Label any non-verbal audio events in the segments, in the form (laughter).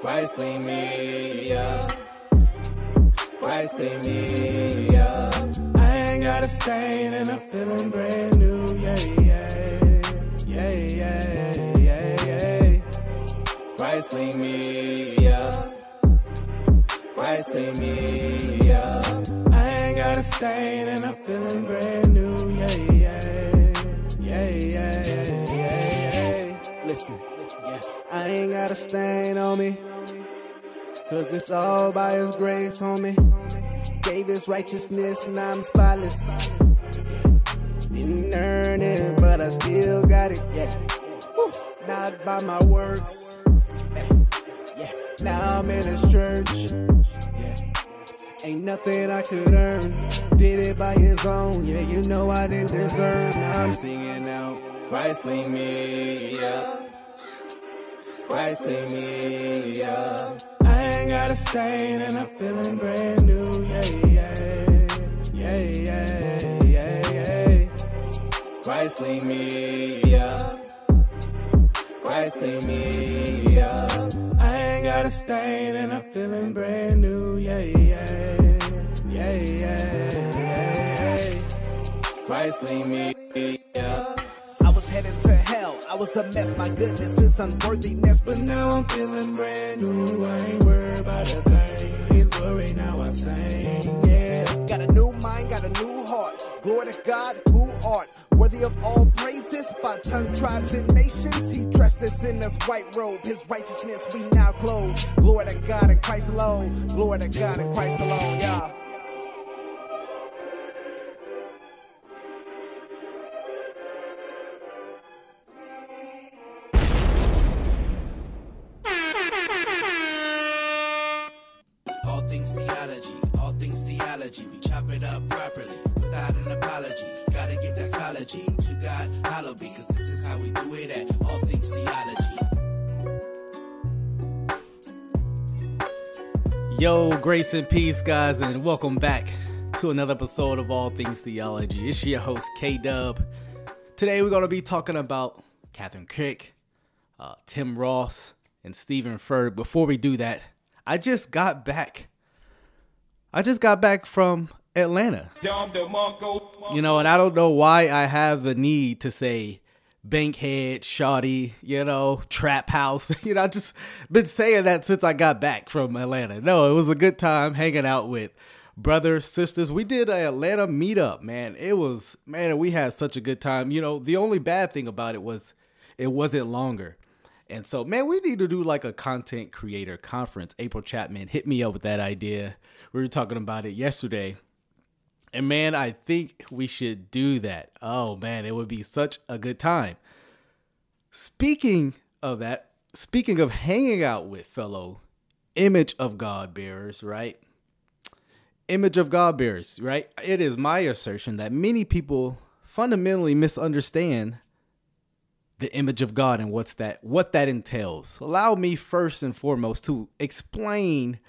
Christ clean me up. Christ clean me up. I ain't got a stain and I'm feeling brand new. Yeah, yeah, yeah, yeah, yeah, yeah. Christ clean me up. Christ clean me up. I ain't got a stain and I'm feeling brand new. Yeah, yeah, yeah, yeah, yeah, yeah. Listen, yeah. I ain't got a stain on me. Cause it's all by his grace, homie. Gave his righteousness, and I'm spotless. Didn't earn it, but I still got it, yeah. Woo. Not by my works. Yeah. Now I'm in his church. Yeah. Ain't nothing I could earn. Did it by his own. Yeah, you know I didn't deserve. Now I'm singing out. Christ clean me up. Christ clean me up. Got a stain and I'm feeling brand new. Yeah, yeah, yeah, yeah, yeah, yeah. Christ clean me up. Christ clean me up. I ain't got a stain and I'm feeling brand new. Yeah, yeah, yeah, yeah, yeah, yeah. Christ clean me I was a mess. My goodness, it's unworthiness. But now I'm feeling brand new. I ain't worried about a thing. His glory now I sing. Yeah. Got a new mind, got a new heart. Glory to God, who art worthy of all praises by tongue, tribes, and nations. He dressed us in this white robe. His righteousness we now clothe. Glory to God and Christ alone. Glory to God and Christ alone. Yeah. Yo, grace and peace, guys, and welcome back to another episode of All Things Theology. It's your host, K Dub. Today, we're going to be talking about Kathryn Krick, uh, Tim Ross, and Stephen Ferg. Before we do that, I just got back. I just got back from Atlanta. You know, and I don't know why I have the need to say Bankhead, Shoddy, you know, Trap House. (laughs) You know, I just been saying that since I got back from Atlanta. No, it was a good time hanging out with brothers, sisters. We did a Atlanta meetup, man. It was man, we had such a good time. You know, the only bad thing about it was it wasn't longer. And so, man, we need to do like a content creator conference. April Chapman hit me up with that idea. We were talking about it yesterday. And man, I think we should do that. Oh man, it would be such a good time. Speaking of that, speaking of hanging out with fellow image of God bearers, right? Image of God bearers, right? It is my assertion that many people fundamentally misunderstand the image of God and what's that what that entails. Allow me first and foremost to explain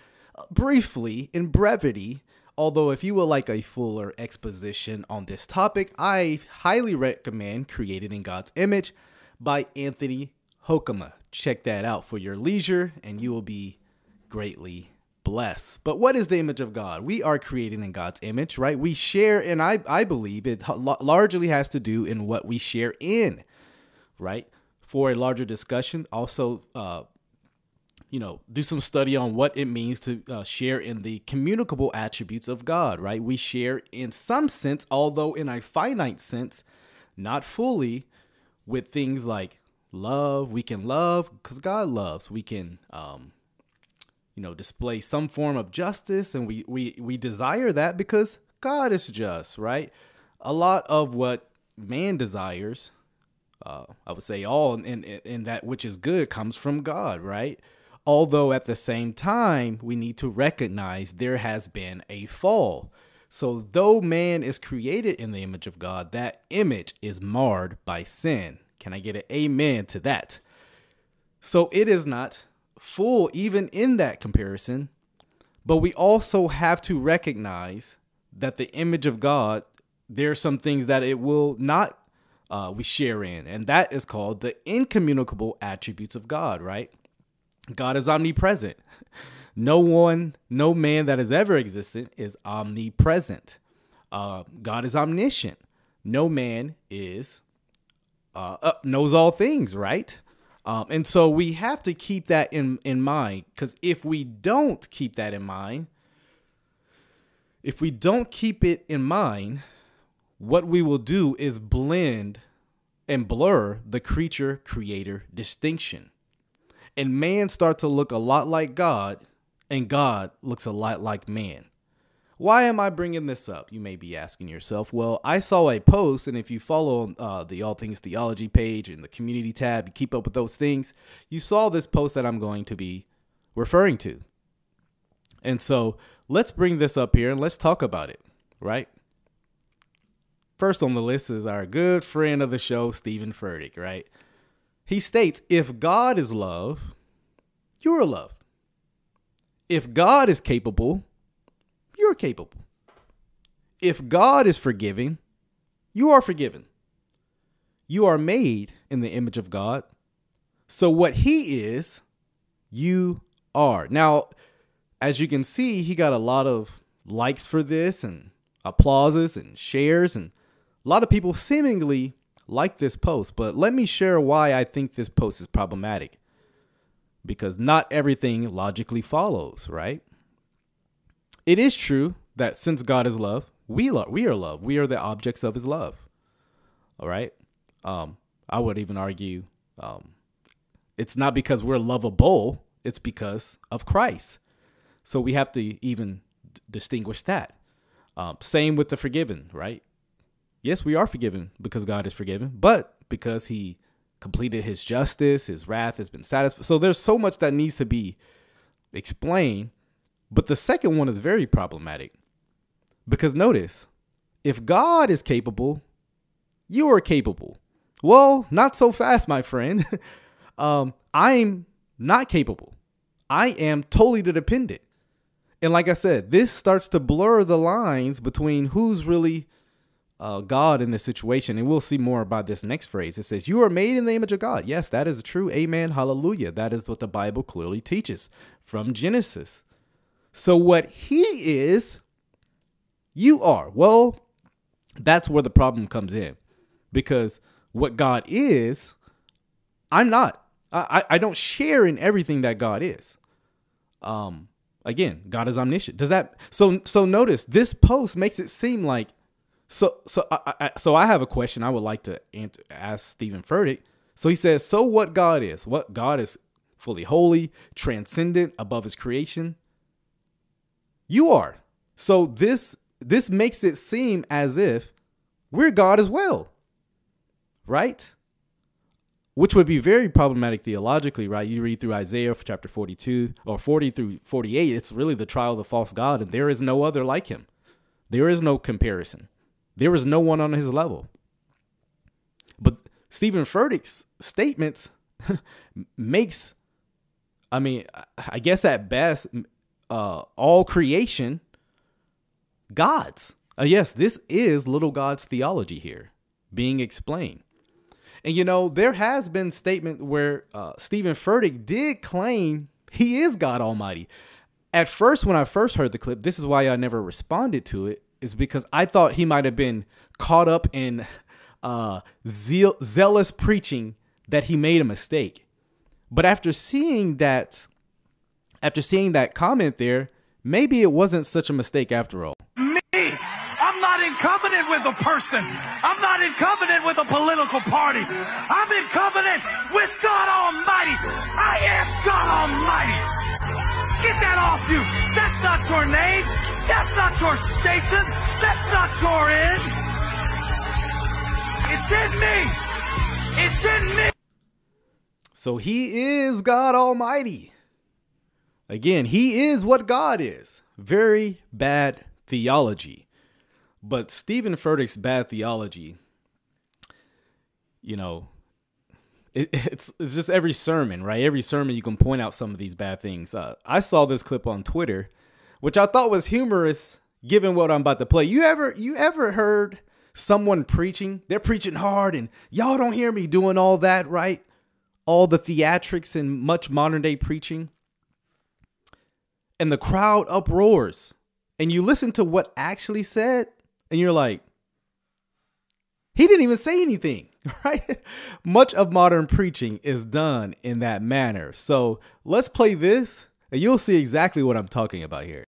briefly in brevity Although, if you would like a fuller exposition on this topic, I highly recommend Created in God's Image by Anthony Hoekema. Check that out for your leisure, and you will be greatly blessed. But what is the image of God? We are created in God's image, right? We share, and I, I believe it largely has to do in what we share in, right? For a larger discussion, also uh, you know, do some study on what it means to uh, share in the communicable attributes of God, right? We share in some sense, although in a finite sense, not fully, with things like love. We can love because God loves. We can, um, you know, display some form of justice, and we we we desire that because God is just, right? A lot of what man desires, uh, I would say, all in, in in that which is good comes from God, right? Although at the same time, we need to recognize there has been a fall. So, though man is created in the image of God, that image is marred by sin. Can I get an amen to that? So, it is not full even in that comparison, but we also have to recognize that the image of God, there are some things that it will not uh, we share in, and that is called the incommunicable attributes of God, right? God is omnipresent. No one, no man that has ever existed is omnipresent. Uh, God is omniscient. No man is uh, uh, knows all things, right? Um, and so we have to keep that in in mind because if we don't keep that in mind, if we don't keep it in mind, what we will do is blend and blur the creature creator distinction. And man start to look a lot like God and God looks a lot like man. Why am I bringing this up? You may be asking yourself. Well, I saw a post, and if you follow uh, the All Things Theology page and the community tab, you keep up with those things, you saw this post that I'm going to be referring to. And so let's bring this up here and let's talk about it, right? First on the list is our good friend of the show, Steven Furtick, right? He states, if God is love, you're love. If God is capable, you're capable. If God is forgiving, you are forgiven. You are made in the image of God. So what he is, you are. Now, as you can see, he got a lot of likes for this and applauses and shares and a lot of people seemingly like this post, but let me share why I think this post is problematic. Because not everything logically follows, right? It is true that since God is love, we love we are love. We are the objects of his love. All right? Um I would even argue um it's not because we're lovable, it's because of Christ. So we have to even d- distinguish that. Um, same with the forgiven, right? Yes, we are forgiven because God is forgiven, but because He completed His justice, His wrath has been satisfied. So there's so much that needs to be explained but the second one is very problematic because notice, if God is capable, you are capable. Well, not so fast, my friend. (laughs) um, I'm not capable. I am totally dependent. And like I said, this starts to blur the lines between who's really uh, God in this situation. And we'll see more about this next phrase. It says, You are made in the image of God. Yes, that is true. Amen. Hallelujah. That is what the Bible clearly teaches from Genesis. So what he is, you are. Well, that's where the problem comes in. Because what God is, I'm not. I, I don't share in everything that God is. Um, again, God is omniscient. Does that so so notice this post makes it seem like so so I, I so I have a question I would like to ask Steven Furtick. So he says, so what God is? What God is fully holy, transcendent, above his creation. You are. So this this makes it seem as if we're God as well. Right? Which would be very problematic theologically, right? You read through Isaiah chapter 42 or 40 through 48, it's really the trial of the false God, and there is no other like him. There is no comparison. There is no one on his level. But Steven Furtick's statements (laughs) makes I mean, I guess at best uh, all creation gods. Uh, yes, this is little God's theology here being explained. And you know, there has been statement where uh, Steven Furtick did claim he is God Almighty. At first, when I first heard the clip, this is why I never responded to it, is because I thought he might have been caught up in uh, zeal- zealous preaching that he made a mistake. But after seeing that after seeing that comment there, maybe it wasn't such a mistake after all. Me, I'm not in covenant with a person. I'm not in covenant with a political party. I'm in covenant with God Almighty. I am God Almighty. Get that off you. That's not your name. That's not your station. That's not your end. It's in me. It's in me. So he is God Almighty. Again, he is what God is. Very bad theology. But Steven Furtick's bad theology, you know, it, (laughs) it's it's just every sermon, right? Every sermon you can point out some of these bad things. Uh, I saw this clip on Twitter, which I thought was humorous, given what I'm about to play. You ever you ever heard someone preaching? They're preaching hard, and y'all don't hear me doing all that, right? all the theatrics and much modern day preaching, and the crowd uproars, and you listen to what actually said, and you're like, he didn't even say anything, (laughs) right? Much of modern preaching is done in that manner. So let's play this, and you'll see exactly what I'm talking about here.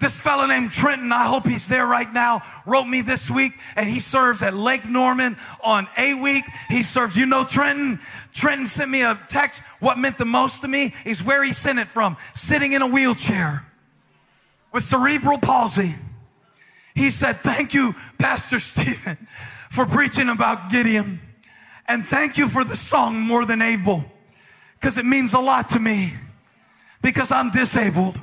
This fellow named Trenton, I hope he's there right now, wrote me this week, and he serves at Lake Norman on A week. He serves, you know, Trenton. Trenton sent me a text. What meant the most to me is where he sent it from, sitting in a wheelchair with cerebral palsy. He said, Thank you, Pastor Stephen, for preaching about Gideon. And thank you for the song More Than Able, because it means a lot to me, because I'm disabled.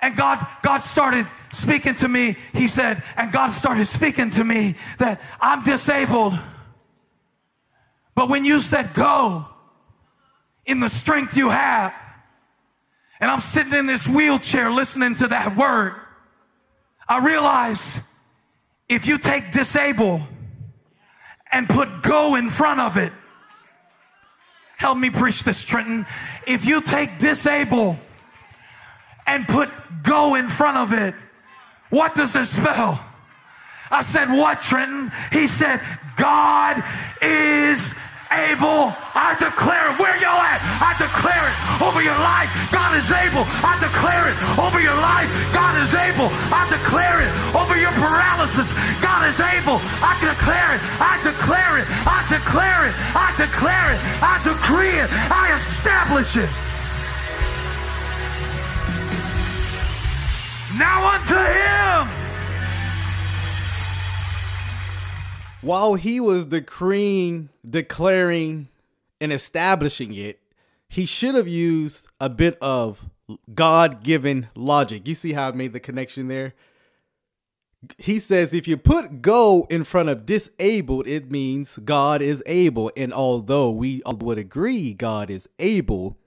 And God, God started speaking to me. He said, and God started speaking to me that I'm disabled. But when you said go in the strength you have, and I'm sitting in this wheelchair listening to that word, I realize if you take disable and put go in front of it, help me preach this, Trenton. If you take disable and put go in front of it, what does it spell? I said, What, Trenton? He said, God is able. I declare it. Where y'all at? I declare it over your life. God is able. I declare it over your life. God is able. I declare it over your paralysis. God is able. I declare it. I declare it. I declare it. I declare it. I decree it. I establish it. Now unto him. While he was decreeing, declaring, and establishing it, he should have used a bit of God given logic. You see how I made the connection there? He says if you put go in front of disabled, it means God is able. And although we would agree God is able,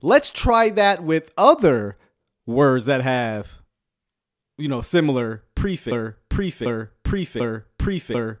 let's try that with other words that have you know, similar prefix, prefix, prefix, prefix,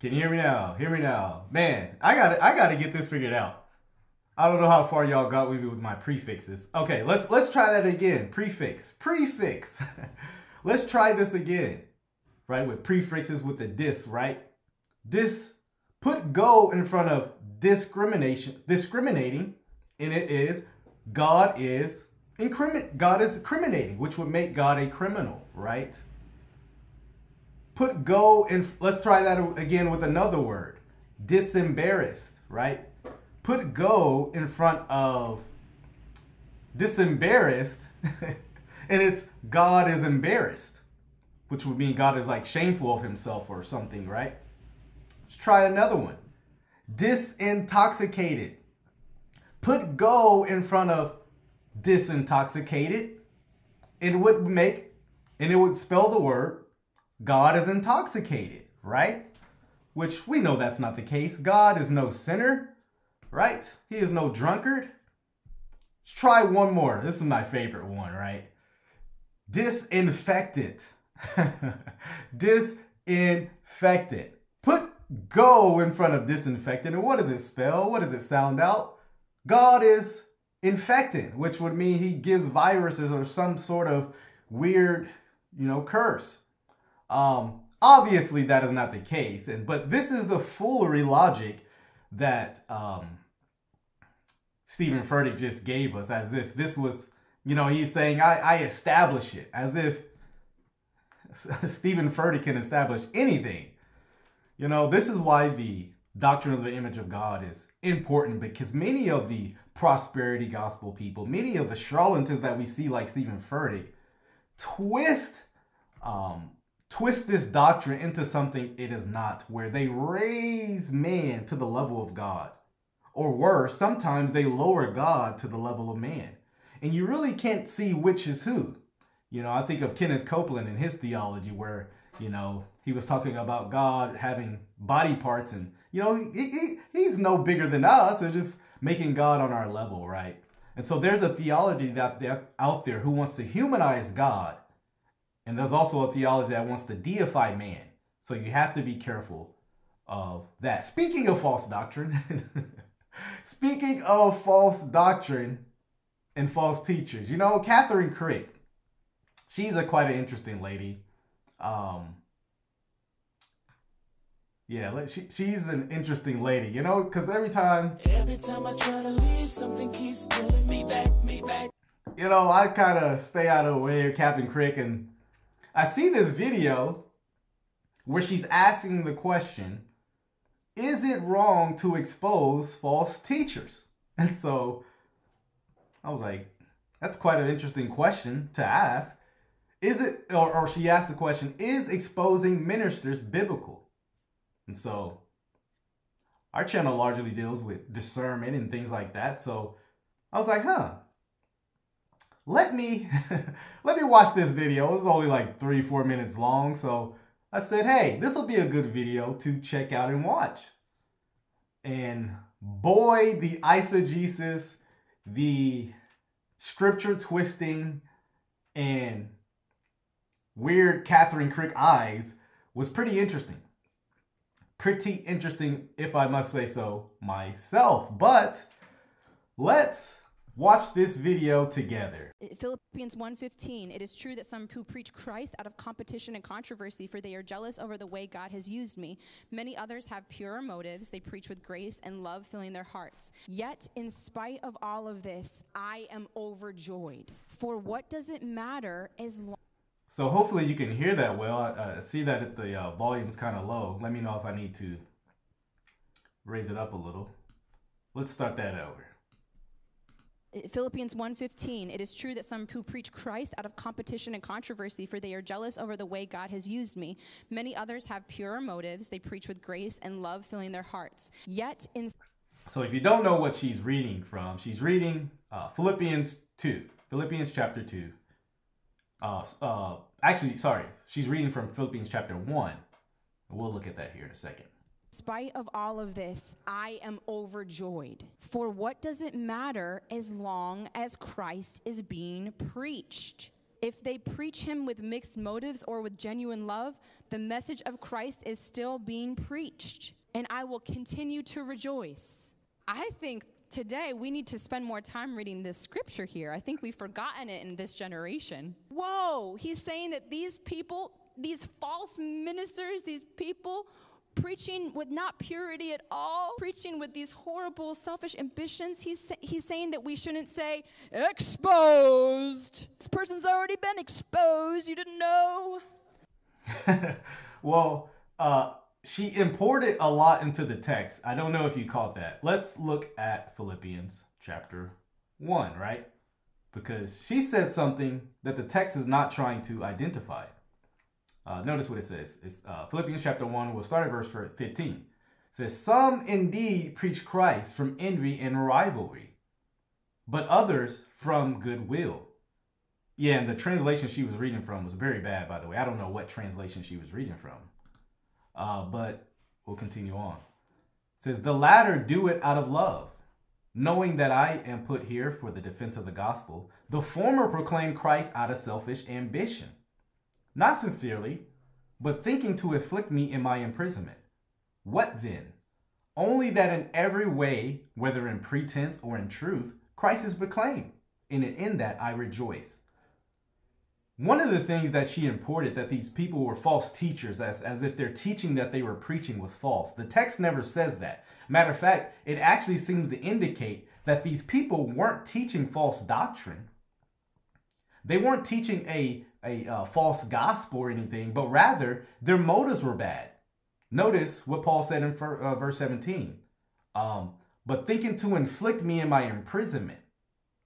Can you hear me now? Hear me now. Man, I got I got to get this figured out. I don't know how far y'all got with me with my prefixes. Okay, let's let's try that again. Prefix. Prefix. (laughs) let's try this again. Right? With prefixes with the dis, right? Dis put go in front of discrimination discriminating and it is God is incrimin God is incriminating, which would make God a criminal, right? Put go in, let's try that again with another word disembarrassed, right? Put go in front of disembarrassed, (laughs) and it's God is embarrassed, which would mean God is like shameful of himself or something, right? Let's try another one disintoxicated. Put go in front of disintoxicated, and it would make, and it would spell the word God is intoxicated, right? Which we know that's not the case. God is no sinner, right? He is no drunkard. Let's try one more. This is my favorite one, right? Disinfected. (laughs) disinfected. Put go in front of disinfected. And what does it spell? What does it sound out? God is infected, which would mean he gives viruses or some sort of weird, you know, curse. Um, obviously, that is not the case, and but this is the foolery logic that um, Steven Furtick just gave us, as if this was, you know, he's saying, I, I establish it, as if (laughs) Steven Furtick can establish anything. You know, this is why the doctrine of the image of God is important because many of the prosperity gospel people, many of the charlatans that we see, like Steven Furtick, twist um, twist this doctrine into something it is not, where they raise man to the level of God. Or worse, sometimes they lower God to the level of man. And you really can't see which is who. You know, I think of Kenneth Copeland and his theology, where, you know, he was talking about God having body parts and, you know, he, he, he's no bigger than us. They're just making God on our level, right? And so there's a theology that out there who wants to humanize God and there's also a theology that wants to deify man. So you have to be careful of that. Speaking of false doctrine, (laughs) speaking of false doctrine and false teachers, you know, Kathryn Krick, she's a quite an interesting lady. Um, yeah, she, she's an interesting lady, you know, because every time. Every time I try to leave, something keeps pulling me back, me back. You know, I kind of stay out of the way of Captain Crick and I see this video where she's asking the question, is it wrong to expose false teachers? (laughs) And so I was like, that's quite an interesting question to ask. Is it, or, or she asked the question, is exposing ministers biblical? And so our channel largely deals with discernment and things like that. So I was like, huh, let me (laughs) let me watch this video. It's only like three, four minutes long. So I said, hey, this will be a good video to check out and watch. And boy, the eisegesis, the scripture twisting, and weird Kathryn Krick eyes was pretty interesting. Pretty interesting, if I must say so myself. But let's Watch this video together. Philippians 1:15 It is true that some who preach Christ out of competition and controversy for they are jealous over the way God has used me. Many others have purer motives. They preach with grace and love filling their hearts. Yet in spite of all of this, I am overjoyed. For what does it matter as long so hopefully you can hear that well. I, I see that the uh, volume's kind of low. Let me know if I need to raise it up a little. Let's start that over. Philippians 1:15 It is true that some who preach Christ out of competition and controversy for they are jealous over the way God has used me. Many others have purer motives. They preach with grace and love filling their hearts. Yet in So if you don't know what she's reading from, she's reading uh, Philippians 2. Philippians chapter 2. Uh, uh, actually, sorry, she's reading from Philippians chapter 1. We'll look at that here in a second spite of all of this, I am overjoyed. For what does it matter as long as Christ is being preached? If they preach him with mixed motives or with genuine love, the message of Christ is still being preached, and I will continue to rejoice. I think today we need to spend more time reading this scripture here. I think we've forgotten it in this generation. Whoa, he's saying that these people, these false ministers, these people preaching with not purity at all, preaching with these horrible selfish ambitions. He's, he's saying that we shouldn't say, exposed. This person's already been exposed. You didn't know. (laughs) well, uh, she imported a lot into the text. I don't know if you caught that. Let's look at Philippians chapter 1, right? Because she said something that the text is not trying to identify. Uh, notice what it says. It's uh, Philippians chapter 1. We'll start at verse 15. It says, Some indeed preach Christ from envy and rivalry, but others from goodwill. Yeah, and the translation she was reading from was very bad, by the way. I don't know what translation she was reading from. Uh, but we'll continue on. It says, The latter do it out of love, knowing that I am put here for the defense of the gospel. The former proclaim Christ out of selfish ambition not sincerely, but thinking to afflict me in my imprisonment. What then? Only that in every way, whether in pretense or in truth, Christ is proclaimed, and in that I rejoice. one of the things that she imported that these people were false teachers, as, as if their teaching that they were preaching was false. The text never says that. Matter of fact, it actually seems to indicate that these people weren't teaching false doctrine. They weren't teaching a, a, a false gospel or anything, but rather their motives were bad. Notice what Paul said in uh, verse 17. Um, but thinking to inflict me in my imprisonment,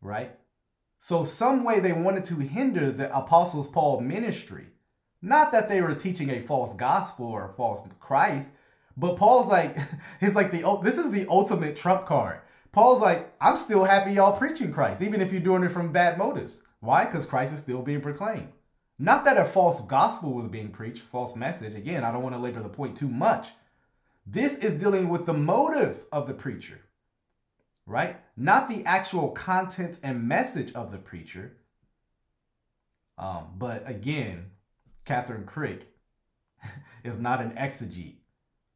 right? So, some way they wanted to hinder the apostles' Paul ministry. Not that they were teaching a false gospel or a false Christ, but Paul's like, (laughs) he's like the this is the ultimate trump card. Paul's like, I'm still happy y'all preaching Christ, even if you're doing it from bad motives. Why? Because Christ is still being proclaimed. Not that a false gospel was being preached, false message. Again, I don't want to labor the point too much. This is dealing with the motive of the preacher right? Not the actual content and message of the preacher. Um, but again, Kathryn Krick (laughs) is not an exegete.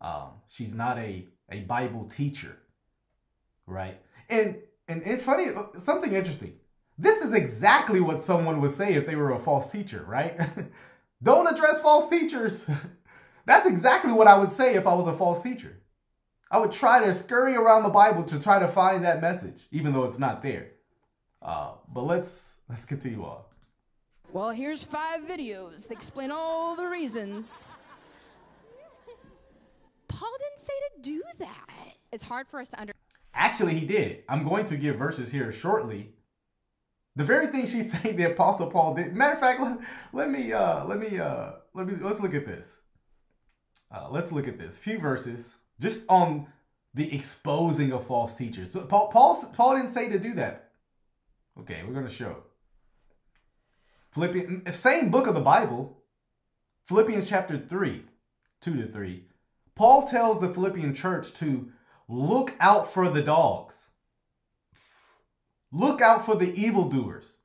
Um, she's not a, a Bible teacher, right? And, and it's funny, something interesting. This is exactly what someone would say if they were a false teacher, right? (laughs) Don't address false teachers. (laughs) That's exactly what I would say if I was a false teacher. I would try to scurry around the Bible to try to find that message, even though it's not there. Uh, but let's let's continue on. Well, here's five videos that explain all the reasons. Paul didn't say to do that. It's hard for us to understand. Actually, he did. I'm going to give verses here shortly. The very thing she's (laughs) saying the Apostle Paul did. Matter of fact, let, let me uh, let me uh, let me let's look at this. Uh, let's look at this. A few verses just on the exposing of false teachers. So Paul, Paul, Paul didn't say to do that. Okay, we're going to show. Philippians, same book of the Bible, Philippians chapter 3, 2 to 3. Paul tells the Philippian church to look out for the dogs. Look out for the evildoers.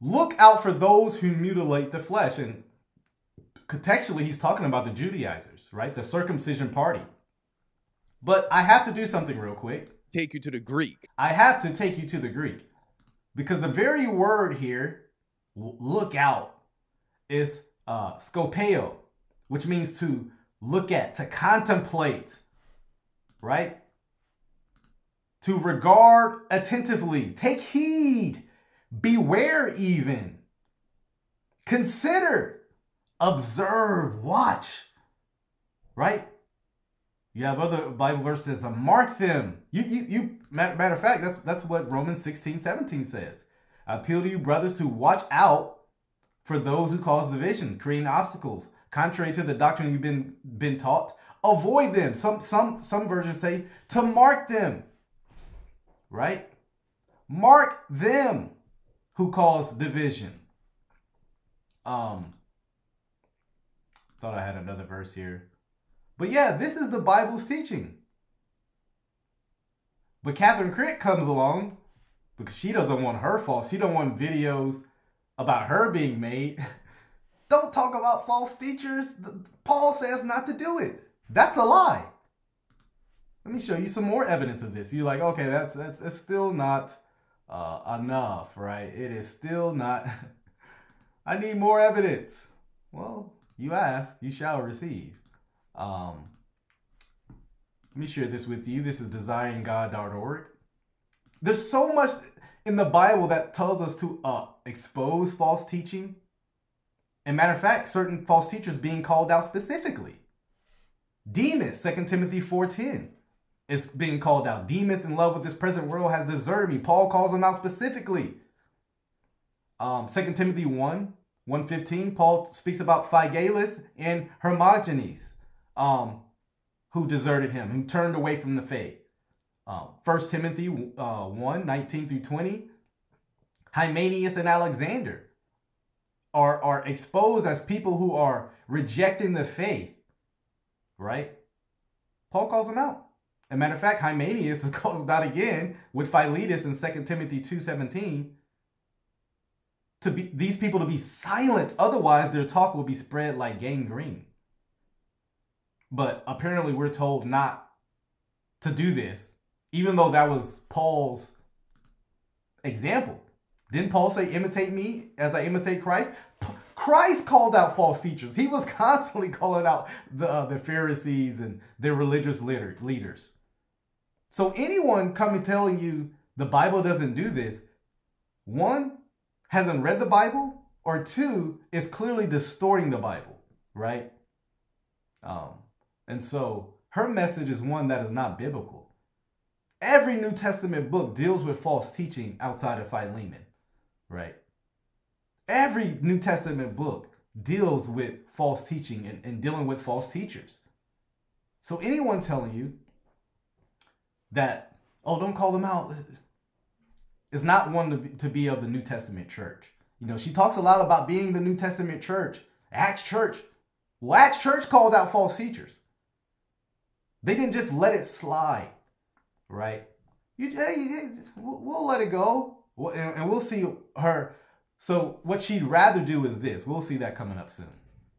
Look out for those who mutilate the flesh. And contextually, he's talking about the Judaizers, right? The circumcision party. But I have to do something real quick. Take you to the Greek. I have to take you to the Greek. Because the very word here, look out, is uh, skopeo, which means to look at, to contemplate, right? To regard attentively, take heed, beware even, consider, observe, watch, right? You have other Bible verses mark them. You, you, you. Matter of fact, that's that's what Romans 16, 17 says. I appeal to you, brothers, to watch out for those who cause division, creating obstacles, contrary to the doctrine you've been been taught. Avoid them. Some some some versions say to mark them. Right? Mark them who cause division. Um, thought I had another verse here. But yeah, this is the Bible's teaching. But Kathryn Krick comes along because she doesn't want her fault. She don't want videos about her being made. (laughs) don't talk about false teachers. Paul says not to do it. That's a lie. Let me show you some more evidence of this. You're like, okay, that's that's, that's still not uh, enough, right? It is still not. (laughs) I need more evidence. Well, you ask, you shall receive. Um, let me share this with you. This is desiringgod.org. There's so much in the Bible that tells us to uh, expose false teaching. And matter of fact, certain false teachers being called out specifically. Demas, 2 Timothy 4.10 is being called out. Demas in love with this present world has deserted me. Paul calls him out specifically. Um, 2 Timothy 1, 115, Paul speaks about Phygelus and Hermogenes um, who deserted him, who turned away from the faith. Um, 1 Timothy uh, 1 19 through 20. Hymenaeus and Alexander are, are exposed as people who are rejecting the faith, right? Paul calls them out. A matter of fact, Hymenaeus is (laughs) called out again with Philetus in 2 Timothy 2.17 to be these people to be silent, otherwise their talk will be spread like gangrene. But apparently, we're told not to do this, even though that was Paul's example. Didn't Paul say, imitate me as I imitate Christ? Christ called out false teachers. He was (laughs) constantly calling out the, uh, the Pharisees and their religious leader, leaders. So anyone coming telling you the Bible doesn't do this, one, hasn't read the Bible, or two, is clearly distorting the Bible, right? Um, and so her message is one that is not biblical. Every New Testament book deals with false teaching outside of Philemon, right? Every New Testament book deals with false teaching and, and dealing with false teachers. So anyone telling you that, oh, don't call them out, is not one to be, to be of the New Testament church. You know, she talks a lot about being the New Testament church, Acts Church. Well, Acts Church called out false teachers. They didn't just let it slide, right? You, hey, we'll, let it go, and we'll see her. So what she'd rather do is this. We'll see that coming up soon.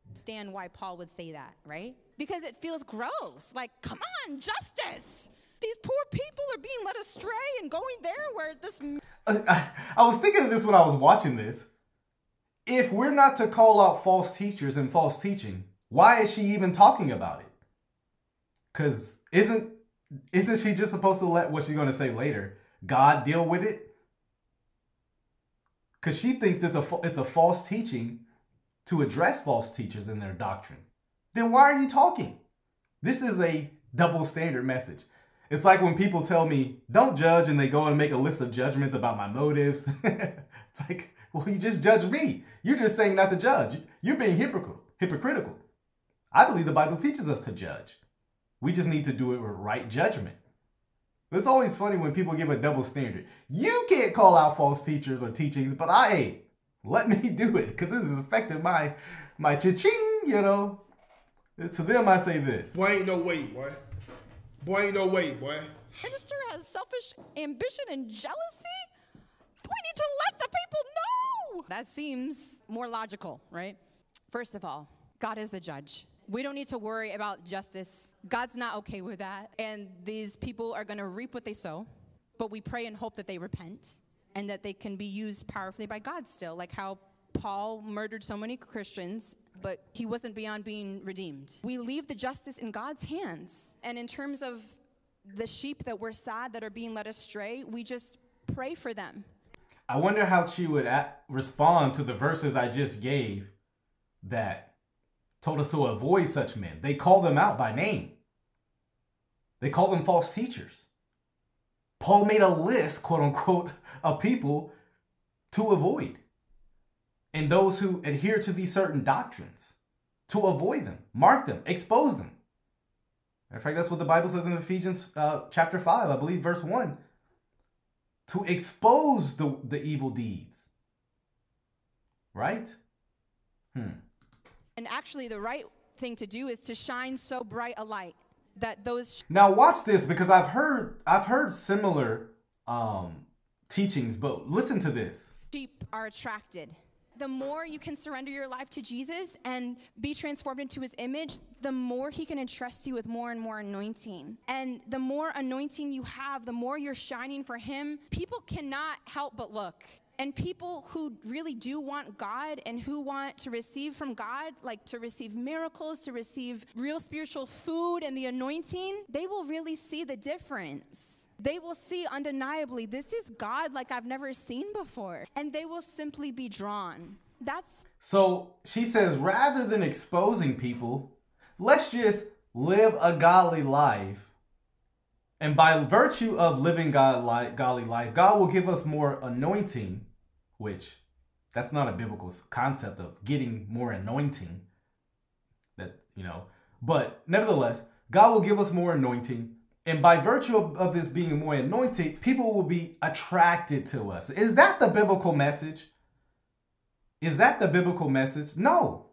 Understand why Paul would say that, right? Because it feels gross. Like, come on, justice. These poor people are being led astray and going there where this. I, I was thinking of this when I was watching this. If we're not to call out false teachers and false teaching, why is she even talking about it? Cause isn't isn't she just supposed to let what she's gonna say later God deal with it? Cause she thinks it's a it's a false teaching to address false teachers in their doctrine. Then why are you talking? This is a double standard message. It's like when people tell me, don't judge, and they go and make a list of judgments about my motives. (laughs) it's like, well, you just judge me. You're just saying not to judge. You're being hypocritical. hypocritical. I believe the Bible teaches us to judge. We just need to do it with right judgment. It's always funny when people give a double standard. You can't call out false teachers or teachings, but I ain't. let (laughs) me do it because this is affecting my my cha-ching, you know. To them, I say this. Boy, ain't no way, boy. Boy, ain't no way, boy. Minister has selfish ambition and jealousy? We need to let the people know. That seems more logical, right? First of all, God is the judge. We don't need to worry about justice. God's not okay with that. And these people are going to reap what they sow. But we pray and hope that they repent and that they can be used powerfully by God still, like how Paul murdered so many Christians, but he wasn't beyond being redeemed. We leave the justice in God's hands. And in terms of the sheep that we're sad that are being led astray, we just pray for them. I wonder how she would at, respond to the verses I just gave that told us to avoid such men. They call them out by name. They call them false teachers. Paul made a list, quote unquote, of people to avoid and those who adhere to these certain doctrines to avoid them, mark them, expose them. In fact, that's what the Bible says in Ephesians uh, chapter 5, I believe, verse 1 to expose the, the evil deeds. Right? Hmm. And actually, the right thing to do is to shine so bright a light that those. Now, watch this because I've heard I've heard similar um, teachings, but listen to this. Sheep are attracted the more you can surrender your life to Jesus and be transformed into his image, the more he can entrust you with more and more anointing. And the more anointing you have, the more you're shining for him, people cannot help but look. And people who really do want God and who want to receive from God, like to receive miracles, to receive real spiritual food and the anointing, they will really see the difference they will see undeniably this is God like I've never seen before, and they will simply be drawn. That's so she says rather than exposing people, let's just live a godly life. And by virtue of living God like godly life, God will give us more anointing, which that's not a biblical concept of getting more anointing. That, you know, but nevertheless, God will give us more anointing and by virtue of, of this being more anointed, people will be attracted to us. Is that the biblical message? Is that the biblical message? No.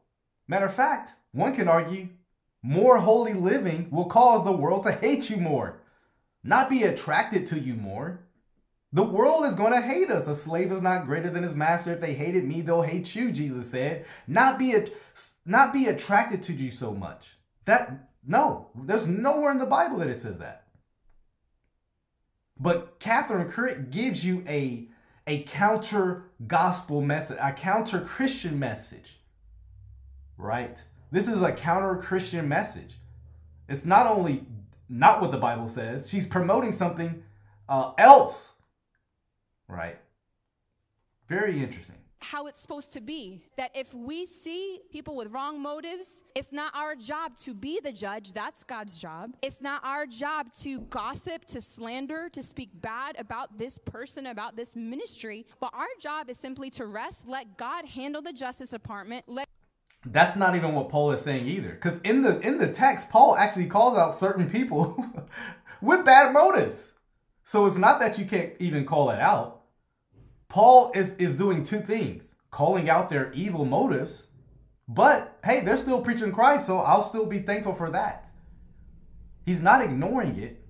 Matter of fact, one can argue more holy living will cause the world to hate you more, not be attracted to you more. The world is going to hate us. A slave is not greater than his master. If they hated me, they'll hate you, Jesus said. Not be not be attracted to you so much. That no, there's nowhere in the Bible that it says that. But Kathryn Krick gives you a a counter gospel message, a counter Christian message. Right? This is a counter Christian message. It's not only not what the Bible says, she's promoting something uh, else. Right? Very interesting how it's supposed to be. That if we see people with wrong motives, it's not our job to be the judge. That's God's job. It's not our job to gossip, to slander, to speak bad about this person, about this ministry. But our job is simply to rest, let God handle the Justice Department. Let that's not even what Paul is saying either. Because in the in the text, Paul actually calls out certain people (laughs) with bad motives. So it's not that you can't even call it out. Paul is, is doing two things calling out their evil motives, but hey, they're still preaching Christ, so I'll still be thankful for that. He's not ignoring it.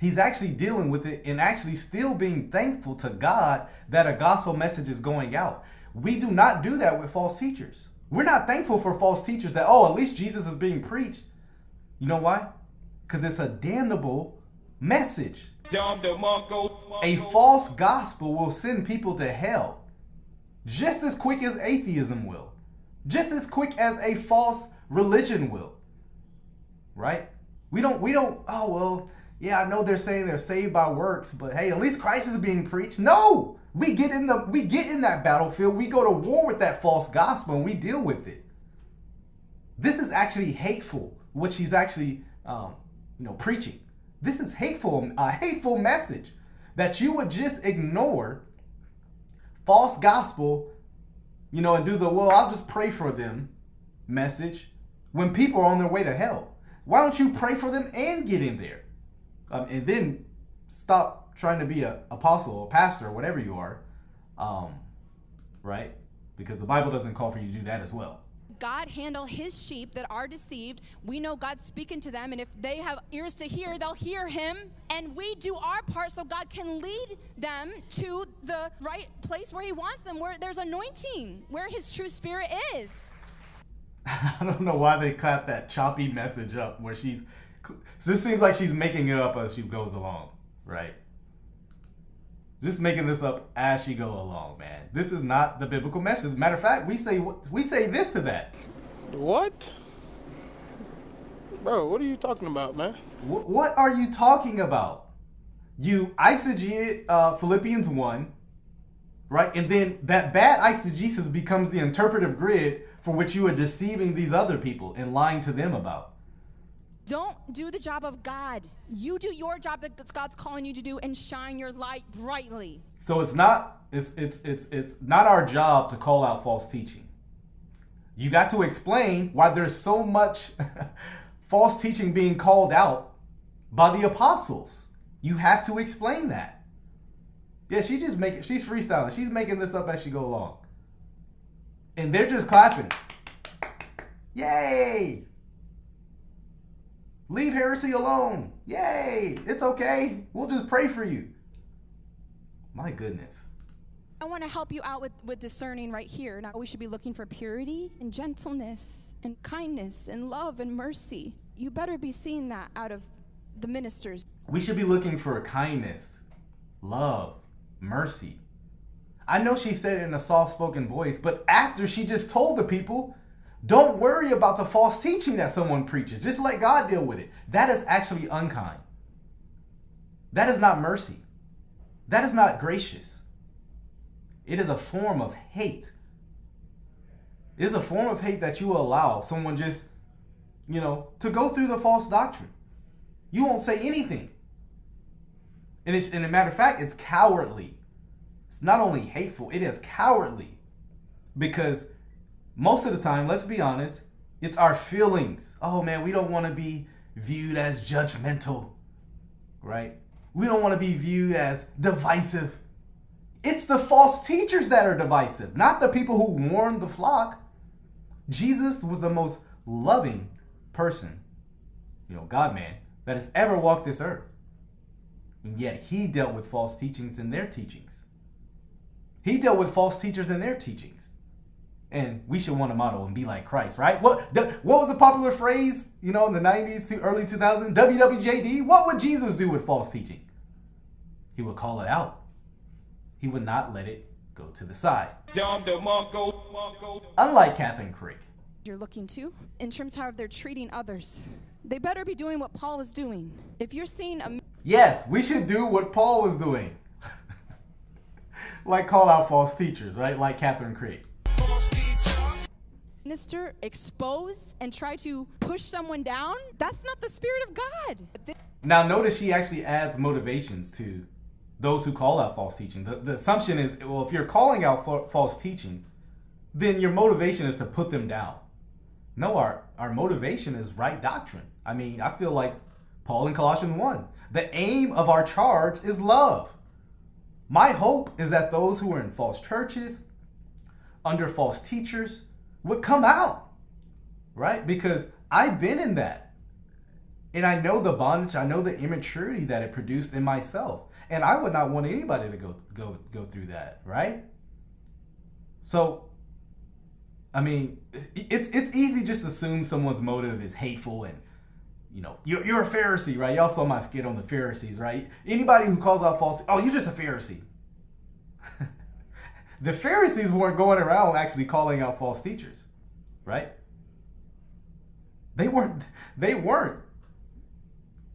He's actually dealing with it and actually still being thankful to God that a gospel message is going out. We do not do that with false teachers. We're not thankful for false teachers that, oh, at least Jesus is being preached. You know why? Because it's a damnable message. A false gospel will send people to hell just as quick as atheism will, just as quick as a false religion will. Right? We don't, we don't, oh, well, yeah, I know they're saying they're saved by works, but hey, at least Christ is being preached. No! We get in the we get in that battlefield, we go to war with that false gospel and we deal with it. This is actually hateful, what she's actually um, you know, preaching. This is hateful, a hateful message that you would just ignore false gospel, you know, and do the, well, I'll just pray for them message when people are on their way to hell. Why don't you pray for them and get in there? Um, and then stop trying to be a apostle, a pastor, whatever you are, um, right? Because the Bible doesn't call for you to do that as well. God handle his sheep that are deceived. We know God's speaking to them, and if they have ears to hear, they'll hear him. And we do our part so God can lead them to the right place where he wants them, where there's anointing, where his true spirit is. (laughs) I don't know why they clap that choppy message up where she's. This seems like she's making it up as she goes along, right? Just making this up as she go along, man. This is not the biblical message. Matter of fact, we say we say this to that. What? Bro, what are you talking about, man? W- what are you talking about? You eisegete uh, Philippians 1, right? And then that bad eisegesis becomes the interpretive grid for which you are deceiving these other people and lying to them about. Don't do the job of God. You do your job that God's calling you to do and shine your light brightly. So it's not it's it's it's it's not our job to call out false teaching. You got to explain why there's so much (laughs) false teaching being called out by the apostles. You have to explain that. Yeah, she just making she's freestyling. She's making this up as she go along. And they're just clapping. Yay! Leave heresy alone. Yay! It's okay. We'll just pray for you. My goodness. I want to help you out with, with discerning right here. Now, we should be looking for purity and gentleness and kindness and love and mercy. You better be seeing that out of the ministers. We should be looking for kindness, love, mercy. I know she said it in a soft spoken voice, but after she just told the people don't worry about the false teaching that someone preaches. Just let God deal with it. That is actually unkind. That is not mercy. That is not gracious. It is a form of hate. It is a form of hate that you allow someone just, you know, to go through the false doctrine. You won't say anything. And, it's, and a matter of fact, it's cowardly. It's not only hateful, it is cowardly. Because most of the time, let's be honest, it's our feelings. Oh man, we don't want to be viewed as judgmental, right? We don't want to be viewed as divisive. It's the false teachers that are divisive, not the people who warn the flock. Jesus was the most loving person, you know, God man, that has ever walked this earth. And yet he dealt with false teachings in their teachings. He dealt with false teachers in their teachings and we should want to model and be like Christ, right? What the, what was the popular phrase, you know, in the 90s to early 2000s? WWJD. What would Jesus do with false teaching? He would call it out. he would not let it go to the side. Unlike Kathryn Krick, You're looking to in terms of how they're treating others. They better be doing what Paul was doing. If you're seeing a yes, we should do what Paul was doing. (laughs) like call out false teachers, right? Like Kathryn Krick. Minister expose and try to push someone down, that's not the spirit of God. Now, notice she actually adds motivations to those who call out false teaching. The, the assumption is, well, if you're calling out fa- false teaching, then your motivation is to put them down. No, our, our motivation is right doctrine. I mean, I feel like Paul in Colossians 1 the aim of our charge is love. My hope is that those who are in false churches, under false teachers, would come out, right? Because I've been in that. And I know the bondage, I know the immaturity that it produced in myself. And I would not want anybody to go go go through that, right? So I mean, it's it's easy just to assume someone's motive is hateful and you know, you're, you're a Pharisee, right? Y'all saw my skit on the Pharisees, right? Anybody who calls out false, oh, you're just a Pharisee. The Pharisees weren't going around actually calling out false teachers, right? They weren't. They weren't.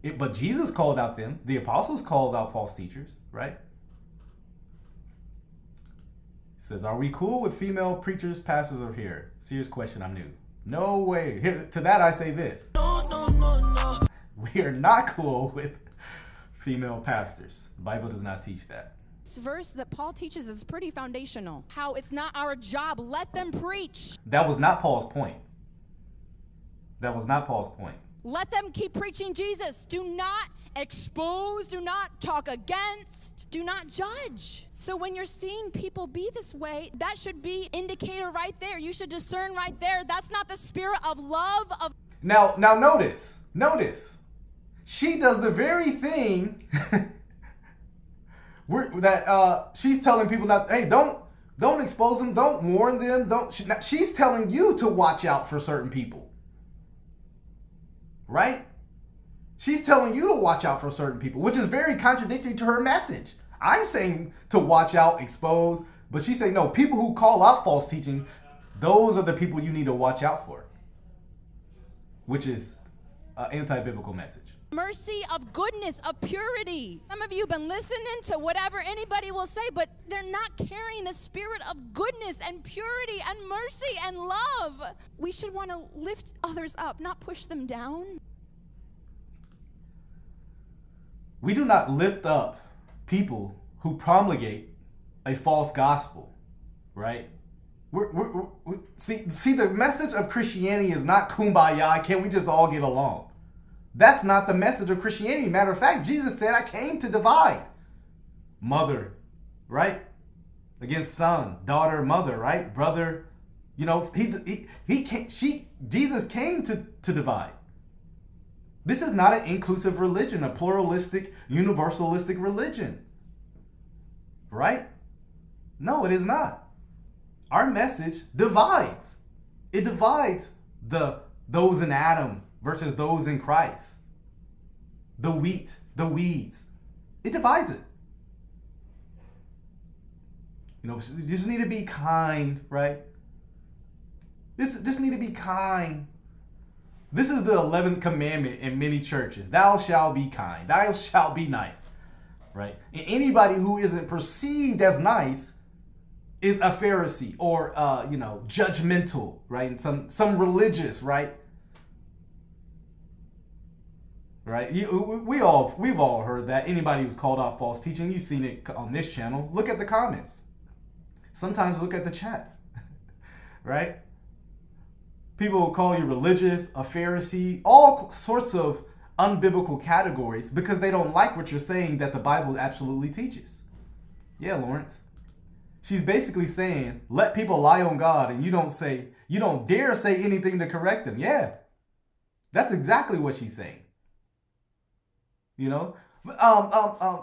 It, but Jesus called out them. The apostles called out false teachers, right? It says, "Are we cool with female preachers, pastors over here?" Serious question. I'm new. No way. Here, to that I say this: No, no, no, no. We are not cool with female pastors. The Bible does not teach that. This verse that Paul teaches is pretty foundational. How it's not our job, let them preach. That was not Paul's point. That was not Paul's point. Let them keep preaching Jesus. Do not expose, do not talk against, do not judge. So when you're seeing people be this way, that should be indicator right there. You should discern right there. That's not the spirit of love of Now, now notice, notice, she does the very thing (laughs) we're, that uh, she's telling people not. Hey, don't don't expose them. Don't warn them. Don't. She, she's telling you to watch out for certain people, right? She's telling you to watch out for certain people, which is very contradictory to her message. I'm saying to watch out, expose, but she's saying no. People who call out false teaching, those are the people you need to watch out for, which is an anti-biblical message. Mercy, of goodness, of purity. Some of you have been listening to whatever anybody will say, but they're not carrying the spirit of goodness and purity and mercy and love. We should want to lift others up, not push them down. We do not lift up people who promulgate a false gospel, right? We're, we're, we're- see, see, the message of Christianity is not kumbaya. Can't we just all get along? That's not the message of Christianity. Matter of fact, Jesus said, "I came to divide." Mother, right? Against son, daughter, mother, right? Brother, you know, he he he came, she Jesus came to to divide. This is not an inclusive religion, a pluralistic, universalistic religion. Right? No, it is not. Our message divides. It divides the those in Adam versus those in Christ. The wheat, the weeds. It divides it. You know, you just need to be kind, right? This just need to be kind. This is the 11th commandment in many churches. Thou shalt be kind. Thou shalt be nice. Right? And anybody who isn't perceived as nice is a Pharisee or uh, you know, judgmental, right? And some some religious, right? Right? You, we all we've all heard that. Anybody who's called out false teaching, you've seen it on this channel. Look at the comments. Sometimes look at the chats. (laughs) right? People will call you religious, a Pharisee, all sorts of unbiblical categories because they don't like what you're saying that the Bible absolutely teaches. Yeah, Lawrence. She's basically saying, let people lie on God and you don't say, you don't dare say anything to correct them. Yeah. That's exactly what she's saying. You know? Um, um, um,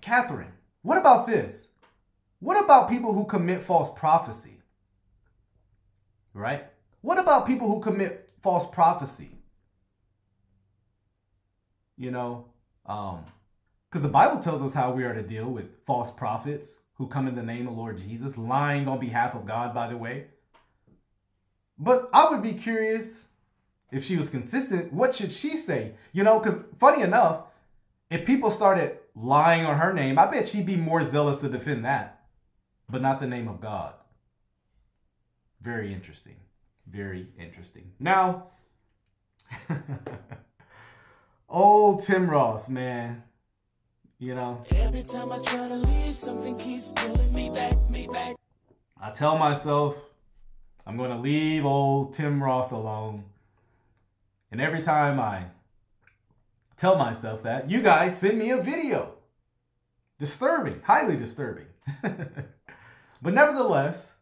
Kathryn, what about this? What about people who commit false prophecy? Right? What about people who commit false prophecy? You know, um, because the Bible tells us how we are to deal with false prophets who come in the name of Lord Jesus, lying on behalf of God, by the way. But I would be curious if she was consistent, what should she say? You know, because funny enough, if people started lying on her name, I bet she'd be more zealous to defend that, but not the name of God. Very interesting. Very interesting. Now, (laughs) old Tim Ross, man. You know, Every time I try to leave, something keeps pulling me back, me back. I tell myself I'm going to leave old Tim Ross alone. And every time I tell myself that, you guys send me a video. Disturbing, highly disturbing. (laughs) but nevertheless,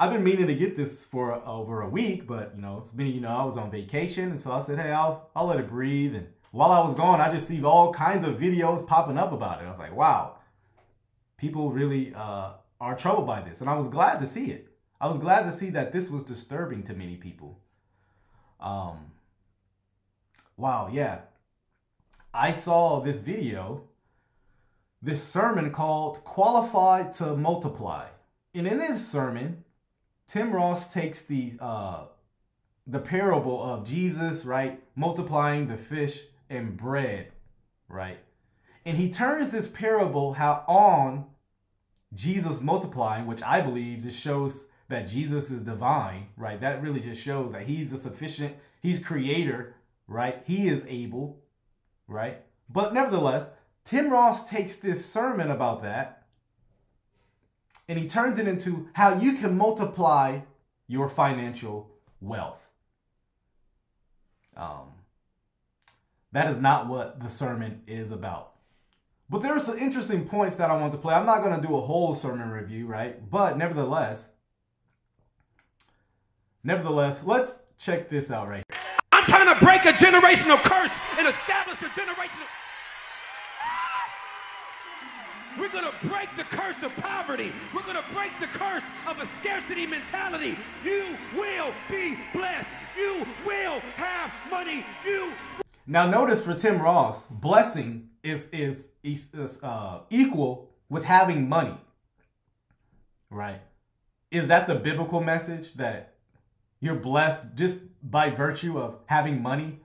I've been meaning to get this for over a week, but you know, as many you know, I was on vacation, and so I said, hey, I'll I'll let it breathe. And while I was gone, I just see all kinds of videos popping up about it. I was like, wow, people really uh, are troubled by this, and I was glad to see it. I was glad to see that this was disturbing to many people. Um, wow, yeah. I saw this video, this sermon called Qualified to Multiply. And in this sermon, Tim Ross takes the uh, the parable of Jesus, right, multiplying the fish and bread, right? And he turns this parable how on Jesus multiplying, which I believe just shows that Jesus is divine, right? That really just shows that he's the sufficient, he's creator, right? He is able, right? But nevertheless, Tim Ross takes this sermon about that and he turns it into how you can multiply your financial wealth. Um, that is not what the sermon is about. But there are some interesting points that I want to play. I'm not going to do a whole sermon review, right? But nevertheless, nevertheless, let's check this out right here. Trying to break a generational curse and establish a generational. We're going to break the curse of poverty. We're going to break the curse of a scarcity mentality. You will be blessed. You will have money. You Now, notice for Tim Ross, blessing is is, is, is, uh, equal with having money, right? Is that the biblical message that you're blessed just by virtue of having money?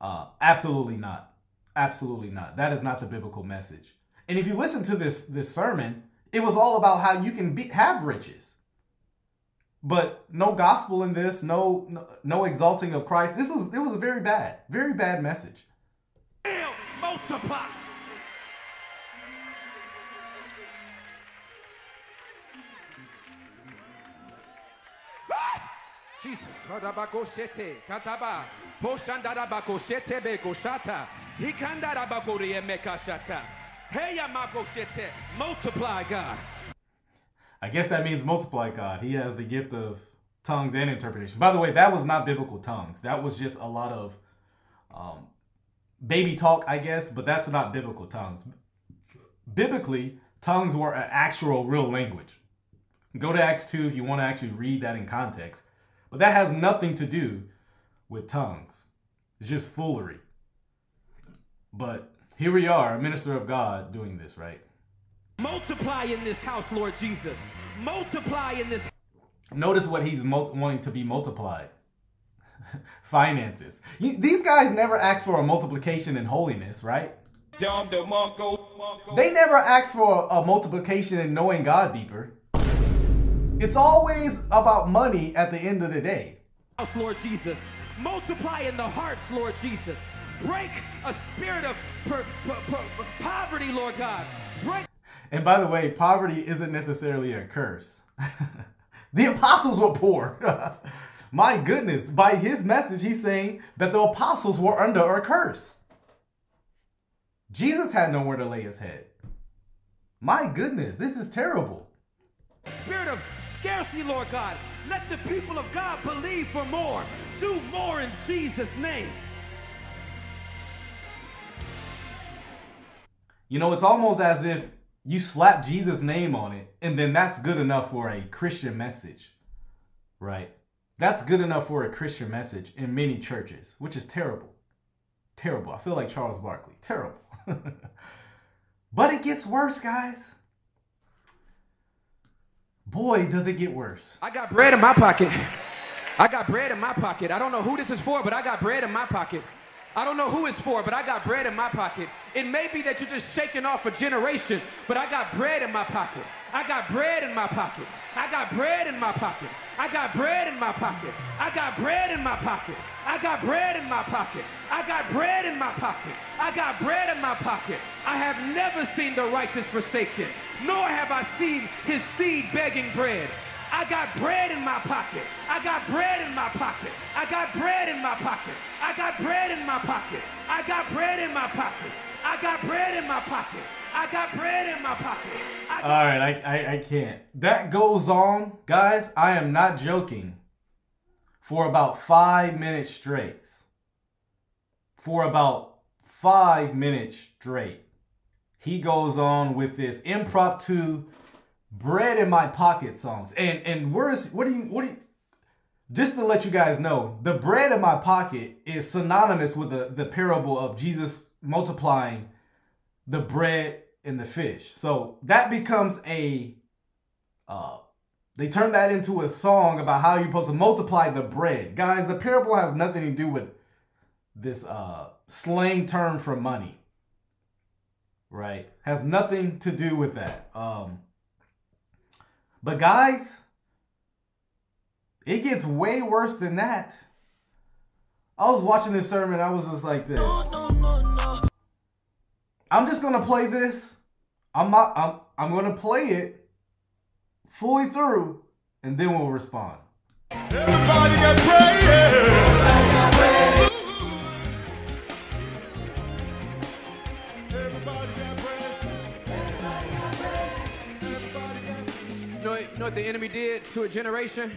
Uh, absolutely not. Absolutely not. That is not the biblical message. And if you listen to this this sermon, it was all about how you can be, have riches. But no gospel in this, no, no no exalting of Christ. This was it was a very bad, very bad message. multiply. Jesus. Multiply, God. I guess that means multiply God. He has the gift of tongues and interpretation. By the way, that was not biblical tongues. That was just a lot of um, baby talk, I guess, but that's not biblical tongues. Biblically, tongues were an actual real language. Go to Acts 2 if you want to actually read that in context. But that has nothing to do with tongues. It's just foolery. But here we are, a minister of God doing this, right? Multiply in this house, Lord Jesus. Multiply in this Notice what he's wanting to be multiplied. (laughs) Finances. You, these guys never ask for a multiplication in holiness, right? They never ask for a, a multiplication in knowing God deeper. It's always about money at the end of the day. Lord Jesus. Multiply in the hearts, Lord Jesus. Break a spirit of per, per, per- poverty, Lord God. Break And by the way, poverty isn't necessarily a curse. (laughs) the apostles were poor. (laughs) My goodness, by his message, he's saying that the apostles were under a curse. Jesus had nowhere to lay his head. My goodness, this is terrible. Spirit of scarcity, Lord God. Let the people of God believe for more. Do more in Jesus' name. You know, it's almost as if you slap Jesus' name on it, and then that's good enough for a Christian message, right? That's good enough for a Christian message in many churches, which is terrible. Terrible. I feel like Charles Barkley. Terrible. (laughs) but it gets worse, guys. Boy, does it get worse. I got bread in my pocket. I got bread in my pocket. I don't know who this is for, but I got bread in my pocket. I don't know who it's for, but I got bread in my pocket. It may be that you're just shaking off a generation, but I got bread in my pocket. I got bread in my pocket. I got bread in my pocket. I got bread in my pocket. I got bread in my pocket. I got bread in my pocket. I got bread in my pocket. I got bread in my pocket. I have never seen the righteous forsaken, nor have I seen his seed begging bread. I got bread in my pocket. I got bread in my pocket. I got bread in my pocket. I got bread in my pocket. I got bread in my pocket. I got bread in my pocket. I got bread in my pocket. All right, I, I I can't. That goes on, guys. I am not joking. For about five minutes straight. For about five minutes straight, he goes on with this impromptu bread in my pocket songs. And and where's what do you what do you just to let you guys know, the bread in my pocket is synonymous with the, the parable of Jesus multiplying the bread and the fish. So that becomes a uh they turn that into a song about how you're supposed to multiply the bread. Guys, the parable has nothing to do with this uh slang term for money. Right? Has nothing to do with that. Um but guys, it gets way worse than that. I was watching this sermon, I was just like this. I'm just gonna play this. I'm not I'm I'm gonna play it fully through and then we'll respond. Everybody got prayer. The enemy did to a generation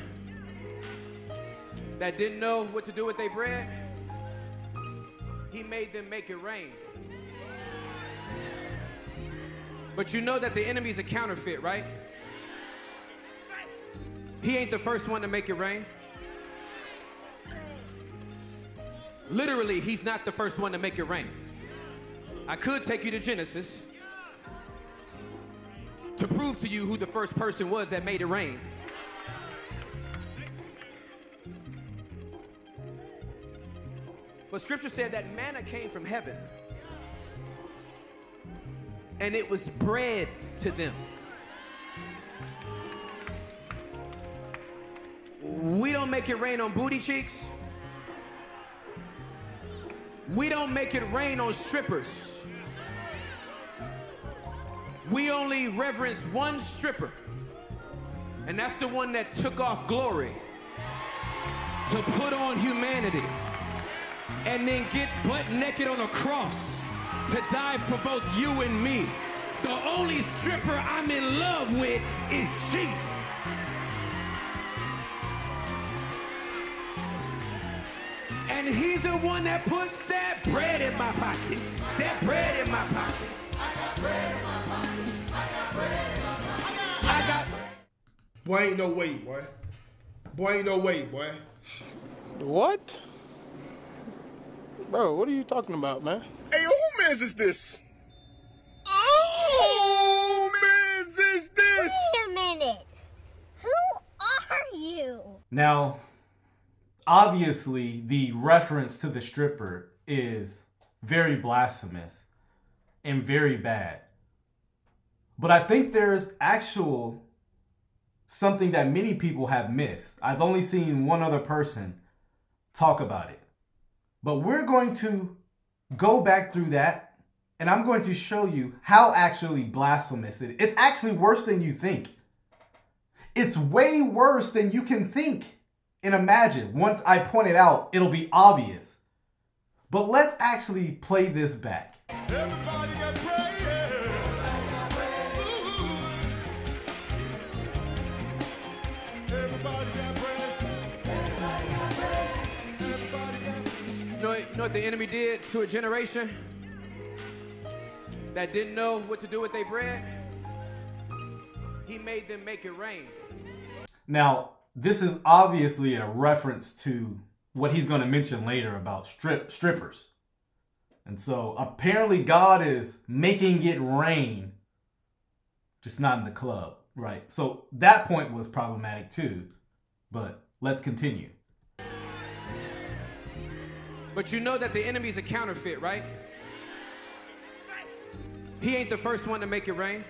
that didn't know what to do with their bread? He made them make it rain. But you know that the enemy's a counterfeit, right? He ain't the first one to make it rain. Literally, he's not the first one to make it rain. I could take you to Genesis to prove to you who the first person was that made it rain. But scripture said that manna came from heaven. And it was bread to them. We don't make it rain on booty cheeks. We don't make it rain on strippers. We only reverence one stripper, and that's the one that took off glory to put on humanity and then get butt naked on a cross to die for both you and me. The only stripper I'm in love with is Jesus. And he's the one that puts that bread in my pocket. That bread in my pocket. Boy, ain't no way, boy. Boy, ain't no way, boy. What? Bro, what are you talking about, man? Hey, who mans is this? Oh, mans is this? Wait a minute. Who are you? Now, obviously, the reference to the stripper is very blasphemous and very bad. But I think there's actual something that many people have missed. I've only seen one other person talk about it. But we're going to go back through that and I'm going to show you how actually blasphemous it is. It's actually worse than you think. It's way worse than you can think and imagine. Once I point it out, it'll be obvious. But let's actually play this back. What the enemy did to a generation that didn't know what to do with their bread? He made them make it rain. Now, this is obviously a reference to what he's going to mention later about strip strippers. And so apparently God is making it rain, just not in the club. Right. So that point was problematic too. But let's continue. But you know that the enemy's a counterfeit, right? He ain't the first one to make it rain.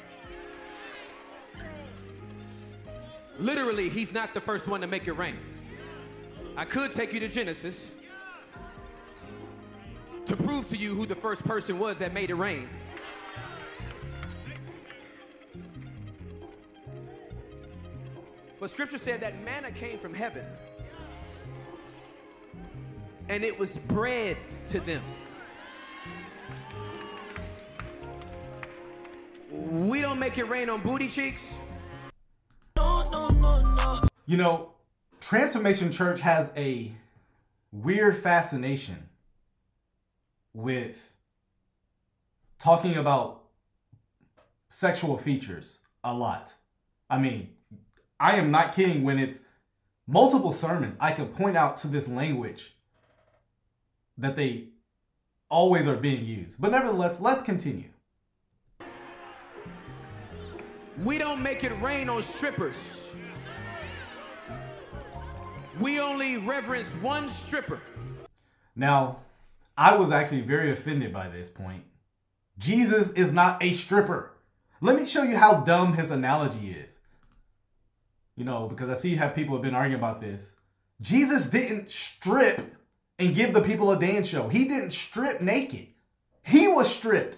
Literally, he's not the first one to make it rain. I could take you to Genesis to prove to you who the first person was that made it rain. But scripture said that manna came from heaven and it was bread to them. We don't make it rain on booty cheeks. No, no, no, no. You know, Transformation Church has a weird fascination with talking about sexual features a lot. I mean, I am not kidding when it's multiple sermons. I can point out to this language that they always are being used. But nevertheless, let's continue. We don't make it rain on strippers. We only reverence one stripper. Now, I was actually very offended by this point. Jesus is not a stripper. Let me show you how dumb his analogy is. You know, because I see how people have been arguing about this. Jesus didn't strip and give the people a dance show. He didn't strip naked. He was stripped.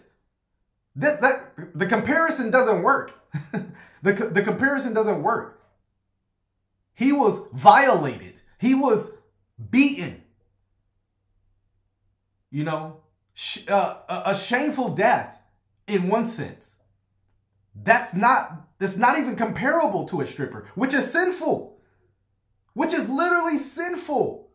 That, that the comparison doesn't work. (laughs) the, the comparison doesn't work. He was violated. He was beaten. You know, sh- uh, a, a shameful death in one sense. That's not that's not even comparable to a stripper, which is sinful. Which is literally sinful.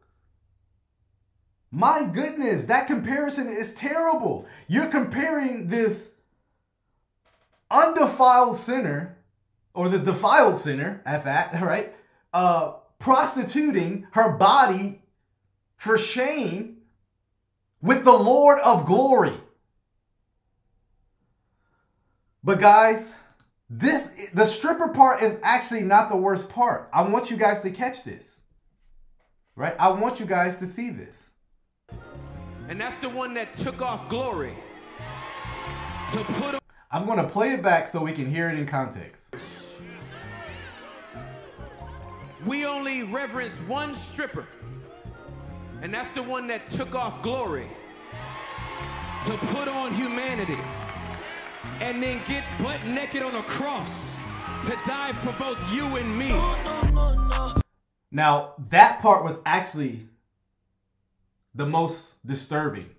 My goodness, that comparison is terrible. You're comparing this undefiled sinner, or this defiled sinner at that, (laughs) right? Uh, prostituting her body for shame with the Lord of glory. But guys, this the stripper part is actually not the worst part. I want you guys to catch this. Right? I want you guys to see this. And that's the one that took off glory to put I'm going to play it back so we can hear it in context. We only reverence one stripper. And that's the one that took off glory to put on humanity and then get butt naked on a cross to die for both you and me. Now, that part was actually the most disturbing.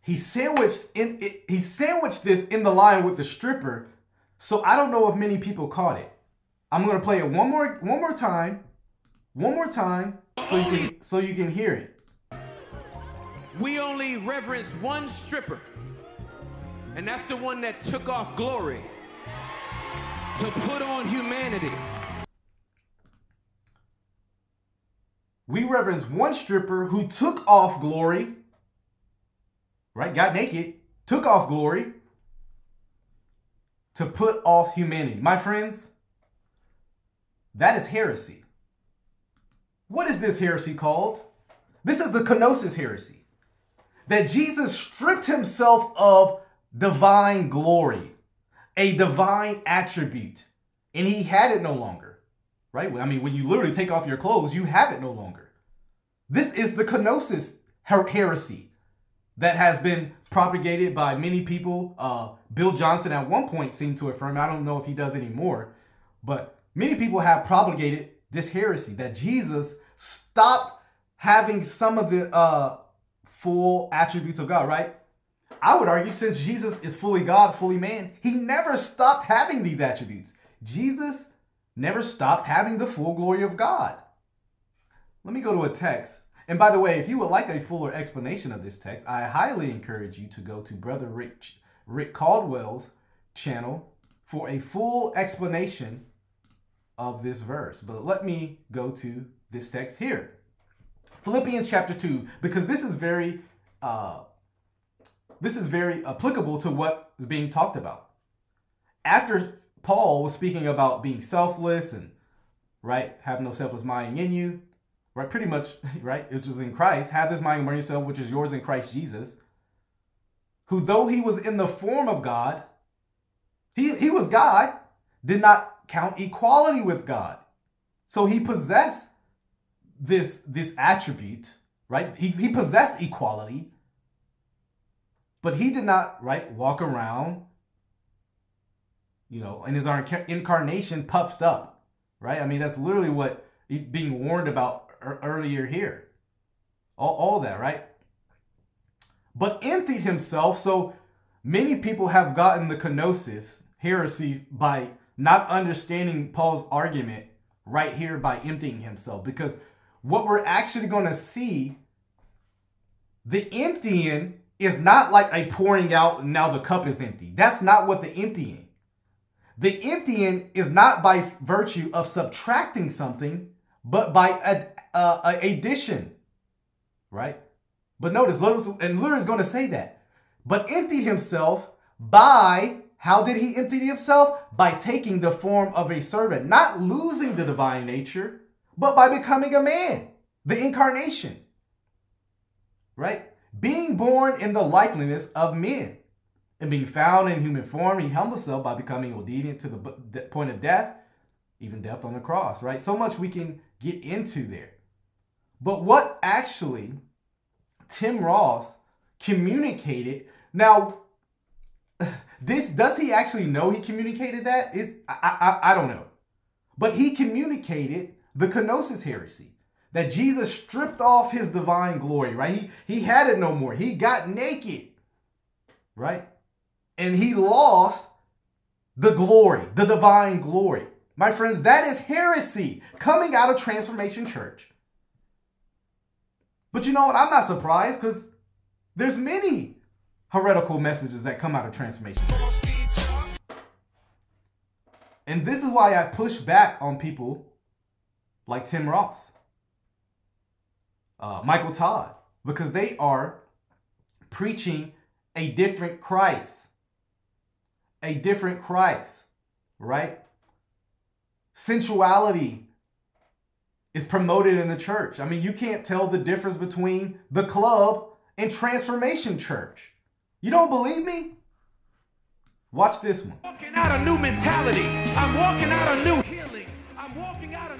He sandwiched in it, he sandwiched this in the line with the stripper, so I don't know if many people caught it. I'm gonna play it one more one more time, one more time, so you can so you can hear it. We only reverence one stripper, and that's the one that took off glory to put on humanity. We reverence one stripper who took off glory, right? Got naked, took off glory to put off humanity. My friends, that is heresy. What is this heresy called? This is the kenosis heresy. That Jesus stripped himself of divine glory, a divine attribute, and he had it no longer. Right? I mean, when you literally take off your clothes, you have it no longer. This is the kenosis her- heresy that has been propagated by many people. Uh, Bill Johnson at one point seemed to affirm, I don't know if he does anymore, but many people have propagated this heresy that Jesus stopped having some of the uh, full attributes of God, right? I would argue since Jesus is fully God, fully man, he never stopped having these attributes. Jesus never stopped having the full glory of God. Let me go to a text. And by the way, if you would like a fuller explanation of this text, I highly encourage you to go to Brother Rick, Rick Caldwell's channel for a full explanation of this verse. But let me go to this text here. Philippians chapter 2, because this is very uh, this is very applicable to what is being talked about. After Paul was speaking about being selfless and right, have no selfless mind in you, right? Pretty much, (laughs) right, which is in Christ. Have this mind among yourself, which is yours in Christ Jesus, who though he was in the form of God, he, he was God, did not count equality with God. So he possessed this, this attribute, right? He, he possessed equality, but he did not, right, walk around, you know, in his incarnation puffed up, right? I mean, that's literally what he's being warned about earlier here. All, all that, right? But emptied himself. So many people have gotten the kenosis, heresy, by not understanding Paul's argument right here by emptying himself. Because what we're actually going to see, the emptying is not like a pouring out now the cup is empty. That's not what the emptying. The emptying is not by virtue of subtracting something, but by a, a, uh, a addition, right? But notice, notice, and Luther is going to say that. But emptied himself by how did he empty himself? By taking the form of a servant, not losing the divine nature, but by becoming a man, the incarnation. Right? Being born in the likeness of men and being found in human form, he humbled himself by becoming obedient to the point of death, even death on the cross, right? So much we can get into there. But what actually Tim Ross communicated, now, (laughs) this does he actually know he communicated that? Is I, I I don't know, but he communicated the kenosis heresy that Jesus stripped off his divine glory. Right? He he had it no more. He got naked. Right? And he lost the glory, the divine glory. My friends, that is heresy coming out of Transformation Church. But you know what? I'm not surprised because there's many heretical messages that come out of transformation. And this is why I push back on people like Tim Ross, uh, Michael Todd, because they are preaching a different Christ. A different Christ, right? Sensuality is promoted in the church. I mean, you can't tell the difference between the club and Transformation Church. You don't believe me? Watch this one. Walking out a new mentality. I'm walking out a new healing. I'm walking out a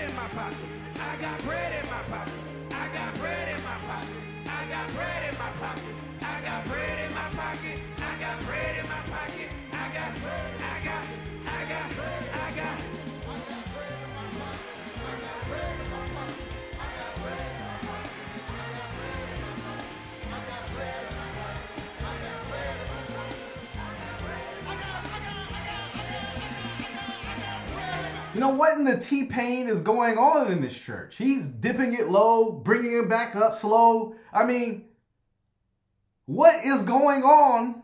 bread in my pocket. I got bread in my pocket. I got bread in my pocket. I got bread in my pocket. I got bread in my pocket. I got bread in my pocket. I got bread. I got You know what in the T Pain is going on in this church? He's dipping it low, bringing it back up slow. I mean, what is going on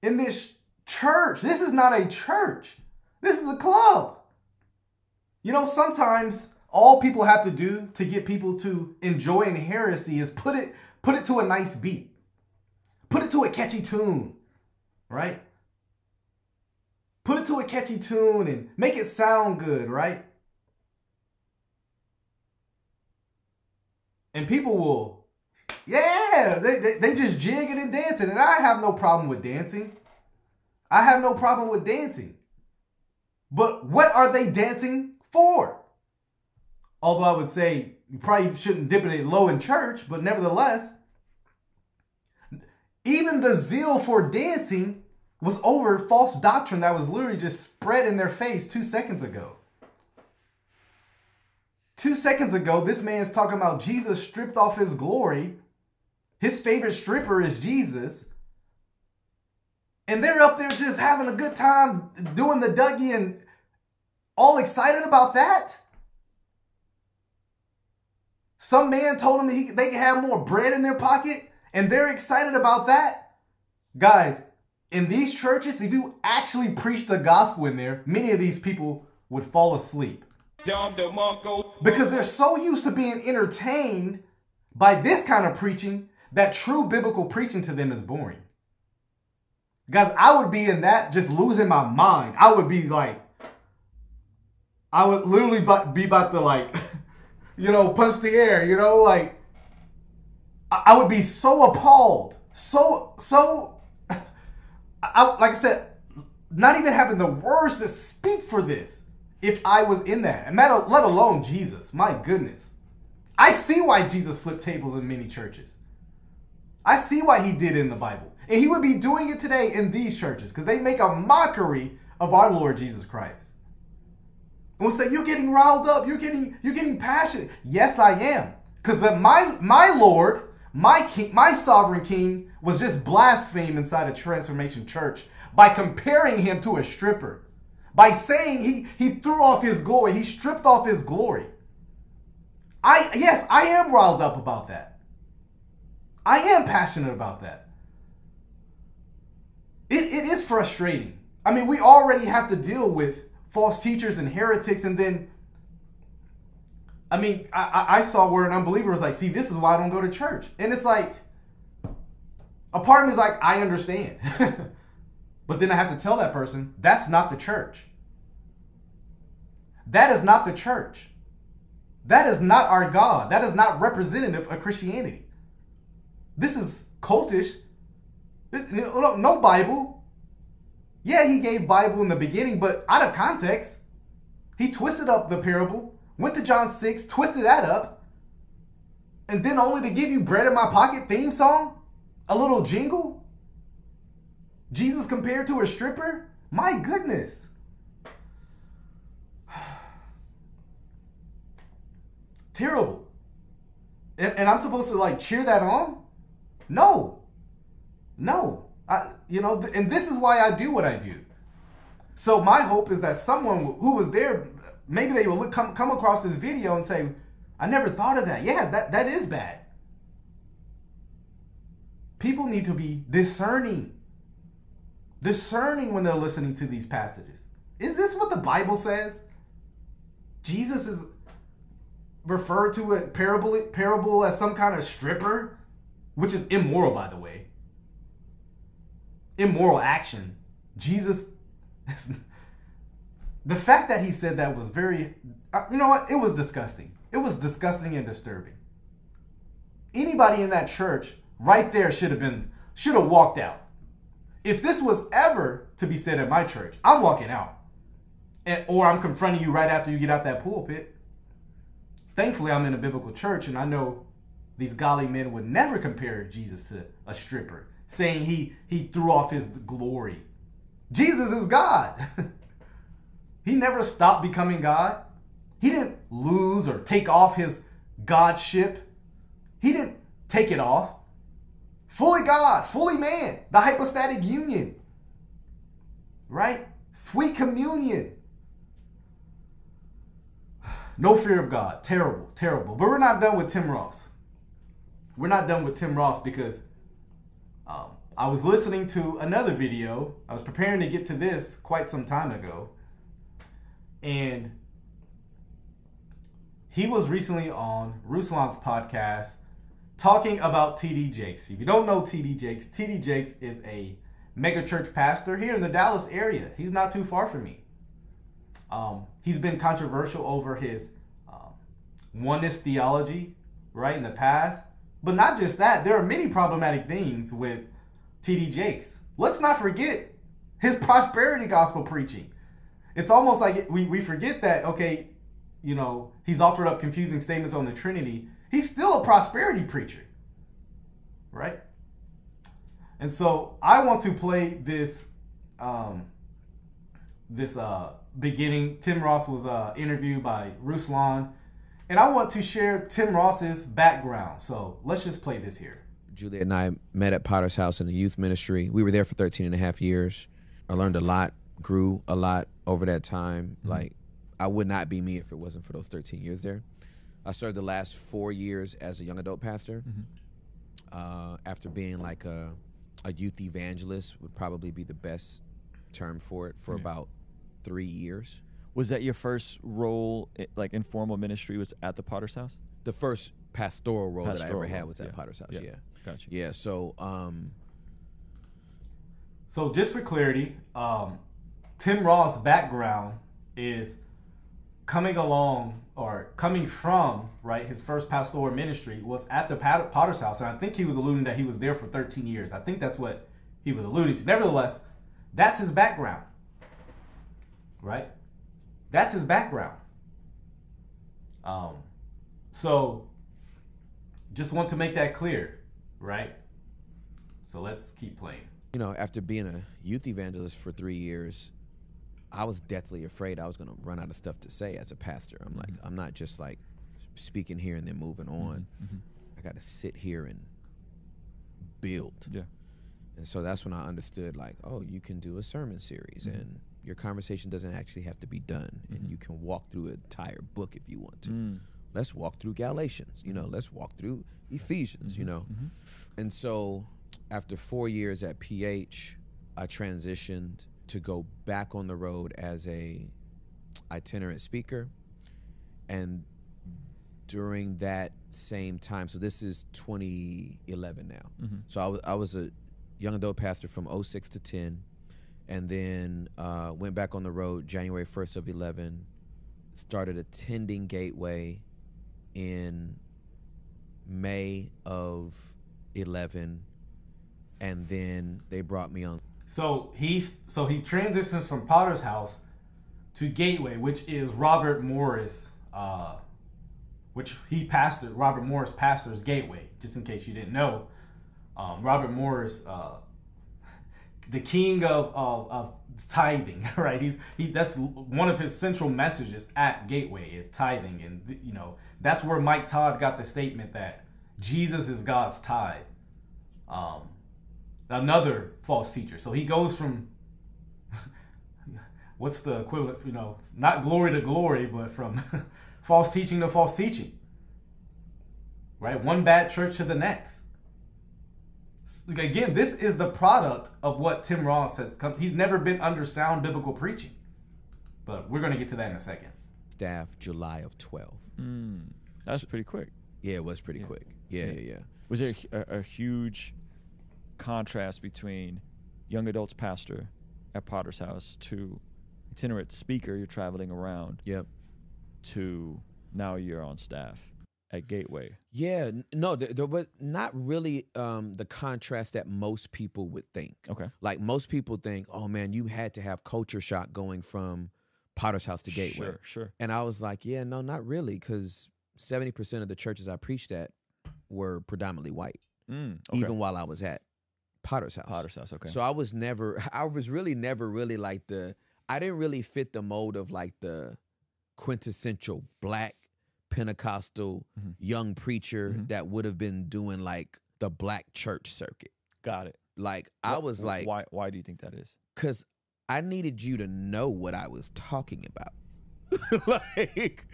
in this church? This is not a church. This is a club. You know, sometimes all people have to do to get people to enjoy an heresy is put it put it to a nice beat. Put it to a catchy tune, right? Put it to a catchy tune and make it sound good, right? And people will, yeah, they, they, they just jigging and dancing. And I have no problem with dancing. I have no problem with dancing. But what are they dancing for? Although I would say you probably shouldn't dip it low in church, but nevertheless, even the zeal for dancing was over false doctrine that was literally just spread in their face two seconds ago. Two seconds ago, this man's talking about Jesus stripped off his glory. His favorite stripper is Jesus. and they're up there just having a good time doing the Dougie and all excited about that. Some man told them he, they can have more bread in their pocket and they're excited about that. Guys, in these churches, if you actually preach the gospel in there, many of these people would fall asleep. Because they're so used to being entertained by this kind of preaching that true biblical preaching to them is boring. Guys, I would be in that just losing my mind. I would be like, I would literally be about to like, (laughs) you know, punch the air, you know, like, I would be so appalled, so, so, I, like I said, not even having the words to speak for this if I was in that, and let alone Jesus. My goodness. I see why Jesus flipped tables in many churches. I see why he did in the Bible. And he would be doing it today in these churches because they make a mockery of our Lord Jesus Christ. And we'll say, You're getting riled up, you're getting, you're getting passionate. Yes, I am. Because my my Lord, my king, my sovereign king was just blasphemed inside a transformation church by comparing him to a stripper. By saying he he threw off his glory, he stripped off his glory. I yes, I am riled up about that. I am passionate about that. It, it is frustrating. I mean, we already have to deal with false teachers and heretics, and then, I mean, I, I saw where an unbeliever was like, see, this is why I don't go to church. And it's like, a part of me is like, I understand. (laughs) but then I have to tell that person, that's not the church. That is not the church. That is not our God. That is not representative of Christianity. This is cultish. This, no, no Bible. Yeah, he gave Bible in the beginning, but out of context. He twisted up the parable, went to John 6, twisted that up, and then only to give you bread in my pocket theme song, a little jingle. Jesus compared to a stripper? My goodness. (sighs) Terrible. And, and I'm supposed to like cheer that on? No. No. I, you know, and this is why I do what I do. So my hope is that someone who was there, maybe they will look, come, come across this video and say, I never thought of that. Yeah, that, that is bad. People need to be discerning. Discerning when they're listening to these passages. Is this what the Bible says? Jesus is referred to a parable, parable as some kind of stripper? which is immoral, by the way. Immoral action. Jesus, (laughs) the fact that he said that was very, uh, you know what? It was disgusting. It was disgusting and disturbing. Anybody in that church right there should have been, should have walked out. If this was ever to be said at my church, I'm walking out. And, or I'm confronting you right after you get out that pulpit. Thankfully, I'm in a biblical church and I know these godly men would never compare Jesus to a stripper, saying he, he threw off his glory. Jesus is God. (laughs) he never stopped becoming God. He didn't lose or take off his godship. He didn't take it off. Fully God, fully man, the hypostatic union. Right? Sweet communion. (sighs) No fear of God. Terrible, terrible. But we're not done with Tim Ross we're not done with Tim Ross because um, I was listening to another video. I was preparing to get to this quite some time ago. And he was recently on Ruslan's podcast talking about TD Jakes. If you don't know TD Jakes, TD Jakes is a mega church pastor here in the Dallas area. He's not too far from me. Um, he's been controversial over his um, oneness theology, right, in the past. But not just that, there are many problematic things with TD Jakes. Let's not forget his prosperity gospel preaching. It's almost like we, we forget that, okay, you know, he's offered up confusing statements on the Trinity. He's still a prosperity preacher, right? And so I want to play this um, this uh, beginning. Tim Ross was uh, interviewed by Ruslan and I want to share Tim Ross's background. So let's just play this here. Juliet and I met at Potter's House in the youth ministry. We were there for 13 and a half years. I learned a lot, grew a lot over that time. Like, I would not be me if it wasn't for those 13 years there. I served the last four years as a young adult pastor. Uh, after being like a, a youth evangelist, would probably be the best term for it for Yeah. about three years. Was that your first role, like informal ministry, was at the Potter's House? The first pastoral role that I Pastoral ever had was at yeah. Potter's House. Yeah. Yeah. Gotcha. Yeah. So, um, So just for clarity, um, Tim Ross' background is coming along or coming from right. His first pastoral ministry was at the Potter's house, and I think he was alluding that he was there for 13 years. I think that's what he was alluding to. Nevertheless, that's his background, right? That's his background. Um, so just want to make that clear, right? So let's keep playing. you know, after being a youth evangelist for three years, I was deathly afraid I was going to run out of stuff to say as a pastor. I'm like, mm-hmm. I'm not just like speaking here and then moving mm-hmm, on. Mm-hmm. I got to sit here and build. Yeah. And so that's when I understood, like, oh, you can do a sermon series and your conversation doesn't actually have to be done. And you can walk through an entire book if you want to. Mm. Let's walk through Galatians, you know, let's walk through Ephesians, you know. And so after four years at PH, I transitioned to go back on the road as a itinerant speaker. And during that same time, so this is 2011 now. Mhm. So I was, was a young adult pastor from 06 to 10, and then uh, went back on the road January 1st of 11. Started attending Gateway in May of 11, and then they brought me on. So he's so he transitions from Potter's House to Gateway, which is Robert Morris, uh, which he pastored. Robert Morris pastors Gateway. Just in case you didn't know, um, Robert Morris, uh, the king of, of of tithing, (laughs) right? He's he. That's one of his central messages at Gateway is tithing, and you know that's where Mike Todd got the statement that Jesus is God's tithe. Um, another false teacher. So he goes from (laughs) what's the equivalent? You know, it's not glory to glory, but from (laughs) false teaching to false teaching. Right, one bad church to the next. Again, this is the product of what Tim Ross has come. He's never been under sound biblical preaching, but we're going to get to that in a second. Staff July of 12. Mm. That's pretty quick. Yeah, it was pretty quick. Yeah, yeah, yeah. Was there a, a, a huge contrast between young adults pastor at Potter's House to itinerant speaker? You're traveling around. Yep. To now you're on staff at Gateway. Yeah, no, there, there was not really um, the contrast that most people would think. Okay. Like most people think, oh man, you had to have culture shock going from Potter's House to Gateway. Sure, sure. And I was like, yeah, no, not really, because 70% of the churches I preached at were predominantly white, Mm, okay. even while I was at Potter's House. Potter's House, okay. So I was never, (laughs) I was really never really like the, I didn't really fit the mold of like the quintessential black Pentecostal Mm-hmm. young preacher that would have been doing like the black church circuit. Got it. Like I was like, why? Why do you think that is? because I needed you to know what I was talking about. (laughs) like,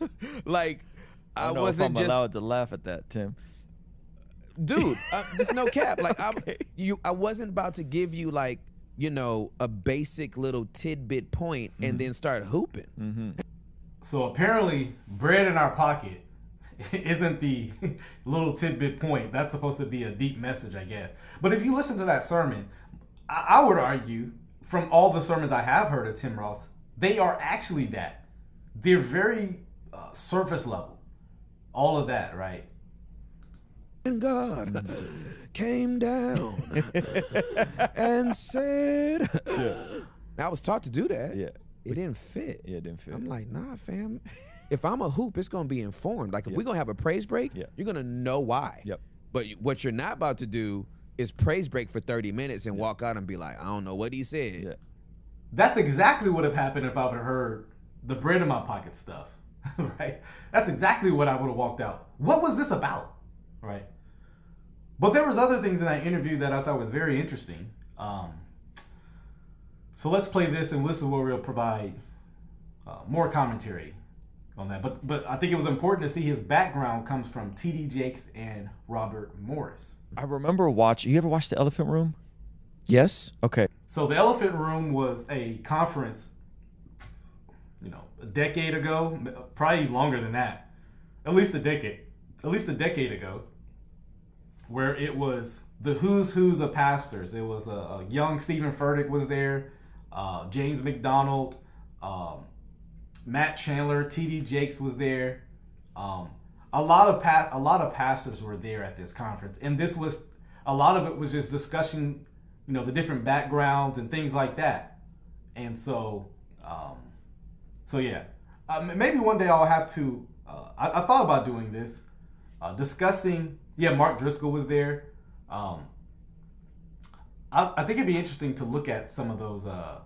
(laughs) like I, I, don't know if wasn't I'm just allowed to laugh at that, Tim. Dude. Uh, there's no cap. Like (laughs) I, you, I wasn't about to give you like you know a basic little tidbit point and then start hooping. Mm-hmm. So apparently, bread in our pocket (laughs) isn't the (laughs) little tidbit point. That's supposed to be a deep message, I guess. But if you listen to that sermon, I, I would argue from all the sermons I have heard of Tim Ross, they are actually that. They're very uh, surface level. All of that, right? And God came down (laughs) and said, I was taught to do that. Yeah. It didn't fit. Yeah, it didn't fit. I'm like, nah, fam. If I'm a hoop, it's gonna be informed. Like if we're gonna have a praise break, you're gonna know why. Yep. But what you're not about to do is praise break for 30 minutes and walk out and be like, I don't know what he said. Yeah. That's exactly what would have happened if I would have heard the bread in my pocket stuff, (laughs) right? That's exactly what I would have walked out. What was this about, right? But there was other things in that interview that I thought was very interesting. Um, so let's play this, and this is where we'll provide uh, more commentary on that. But but I think it was important to see his background comes from T.D. Jakes and Robert Morris. I remember watching. You ever watched The Elephant Room? Yes. Okay. So the Elephant Room was a conference, you know, a decade ago, probably longer than that, at least a decade, at least a decade ago, where it was the who's who's of pastors. It was a, a young Steven Furtick was there, uh, James McDonald, um, Matt Chandler, T.D. Jakes was there. Um, a lot of pa- a lot of pastors were there at this conference, and this was a lot of it was just discussing, you know, the different backgrounds and things like that. And so, um, so yeah, uh, maybe one day I'll have to. Uh, I, I, thought about doing this, uh, discussing. Yeah, Mark Driscoll was there. Um, I, I, think it'd be interesting to look at some of those uh,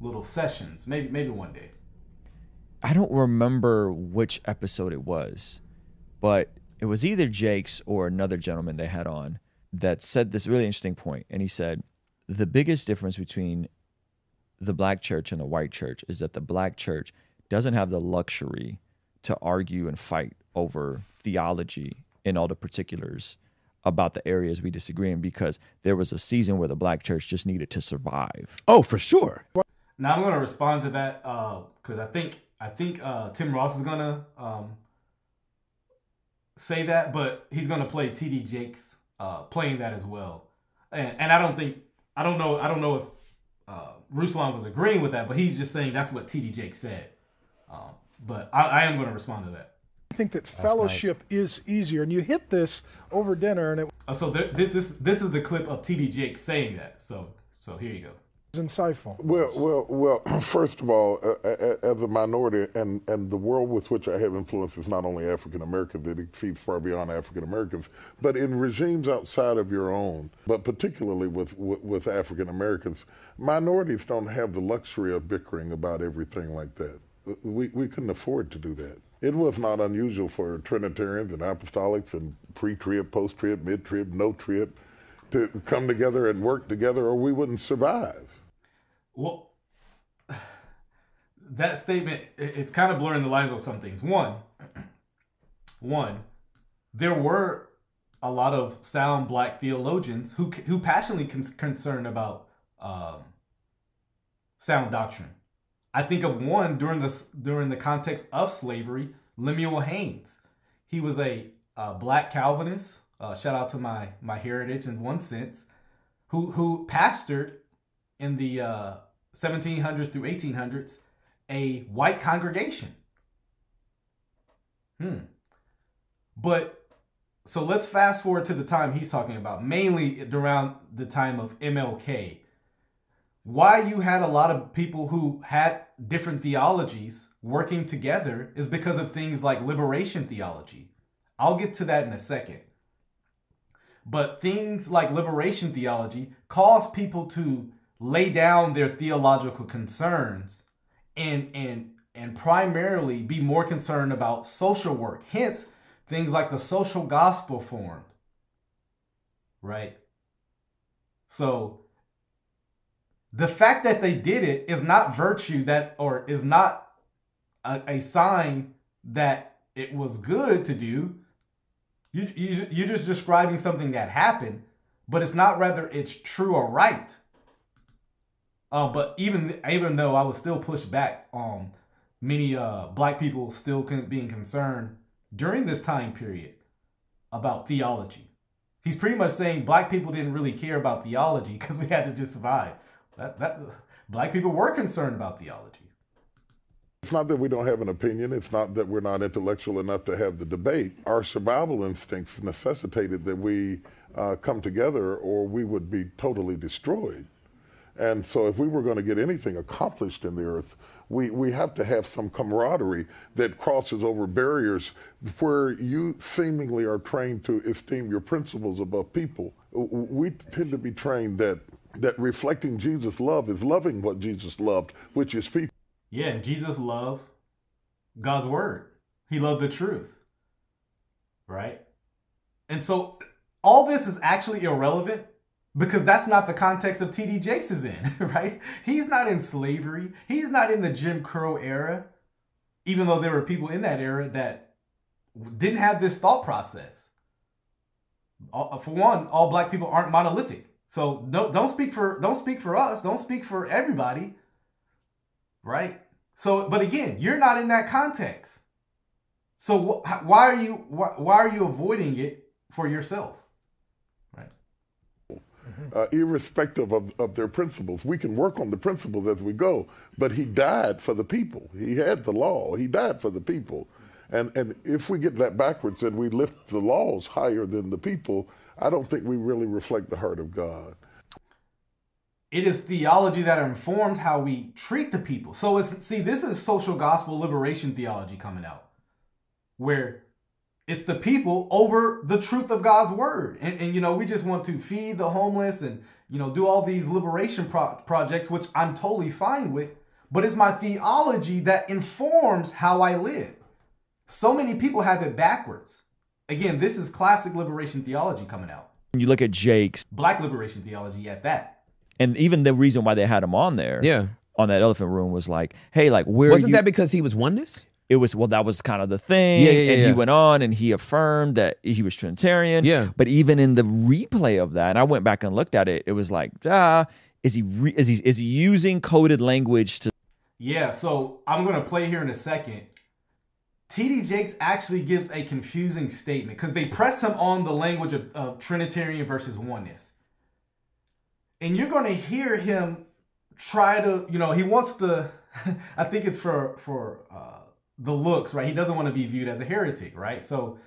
little sessions. Maybe maybe one day. I don't remember which episode it was, but it was either Jake's or another gentleman they had on that said this really interesting point. And he said, the biggest difference between the black church and the white church is that the black church doesn't have the luxury to argue and fight over theology in all the particulars about the areas we disagree in because there was a season where the black church just needed to survive. Oh, for sure. Now I'm going to respond to that because uh, I think I think uh, Tim Ross is gonna um, say that, but he's gonna play TD Jakes uh, playing that as well. And, and I don't think I don't know I don't know if uh, Ruslan was agreeing with that, but he's just saying that's what TD Jakes said. Um, but I, I, am going to respond to that. I think that fellowship is easier, and you hit this over dinner, and it. Uh, so there, this this this is the clip of TD Jake saying that. So so here you go It's insightful. Well, well, well. (clears throat) First of all, uh, as a minority, and and the world with which I have influence is not only African Americans; it exceeds far beyond African Americans. But in regimes outside of your own, but particularly with with, with African Americans, minorities don't have the luxury of bickering about everything like that. We we couldn't afford to do that. It was not unusual for Trinitarians and Apostolics and pre-trib, post-trib, mid-trib, no-trib to come together and work together, or we wouldn't survive. Well, that statement it's kind of blurring the lines on some things. One, (clears throat) one, there were a lot of sound black theologians who who passionately con- concerned about um, sound doctrine. I think of one during the during the context of slavery, Lemuel Haynes. He was a, a black Calvinist. Uh, shout out to my my heritage in one sense, who who pastored in the uh, 1700s through 1800s, a white congregation. Hmm. But so let's fast forward to the time he's talking about, mainly around the time of MLK. Why you had a lot of people who had different theologies working together is because of things like liberation theology. I'll get to that in a second. But things like liberation theology cause people to lay down their theological concerns and and and primarily be more concerned about social work. Hence, things like the social gospel formed. Right? So the fact that they did it is not virtue that or is not a, a sign that it was good to do. You, you, you're just describing something that happened, but it's not whether it's true or right. Uh, but even even though I was still pushed back on um, many uh, black people still can't being concerned during this time period about theology. He's pretty much saying black people didn't really care about theology (laughs) because we had to just survive. That, that black people were concerned about theology. It's not that we don't have an opinion. It's not that we're not intellectual enough to have the debate. Our survival instincts necessitated that we uh, come together or we would be totally destroyed. And so, if we were going to get anything accomplished in the earth, we, we have to have some camaraderie that crosses over barriers where you seemingly are trained to esteem your principles above people. We tend to be trained that, that reflecting Jesus' love is loving what Jesus loved, which is people. Yeah, Jesus loved God's word, He loved the truth. Right? And so, all this is actually irrelevant because that's not the context of TD Jakes is in, (laughs) right? He's not in slavery. He's not in the Jim Crow era, even though there were people in that era that didn't have this thought process. For one, all black people aren't monolithic. So don't don't speak for don't speak for us. Don't speak for everybody. Right? So but again, you're not in that context. So wh- why are you why, why are you avoiding it for yourself? uh, irrespective of, of their principles. We can work on the principles as we go, but he died for the people. He had the law. He died for the people. And, and if we get that backwards and we lift the laws higher than the people, I don't think we really reflect the heart of God. It is theology that informs how we treat the people. So it's see, this is social gospel liberation theology coming out, where it's the people over the truth of God's word. And, and you know, we just want to feed the homeless and, you know, do all these liberation pro- projects, which I'm totally fine with. But it's my theology that informs how I live. So many people have it backwards. Again, this is classic liberation theology coming out. You look at Jake's black liberation theology at that. And even the reason why they had him on there, yeah, on that elephant room was like, hey, like where wasn't you- that because he was oneness? it was well that was kind of the thing Yeah, yeah, and yeah. he went on and he affirmed that he was trinitarian Yeah. but even in the replay of that and i went back and looked at it it was like ah is he re- is he is he using coded language to Yeah, so I'm going to play here in a second. TD Jakes actually gives a confusing statement because they press him on the language of, of Trinitarian versus oneness. And you're going to hear him try to, you know, he wants to, (laughs) I think it's for, for, uh, the looks, right? He doesn't want to be viewed as a heretic, right? So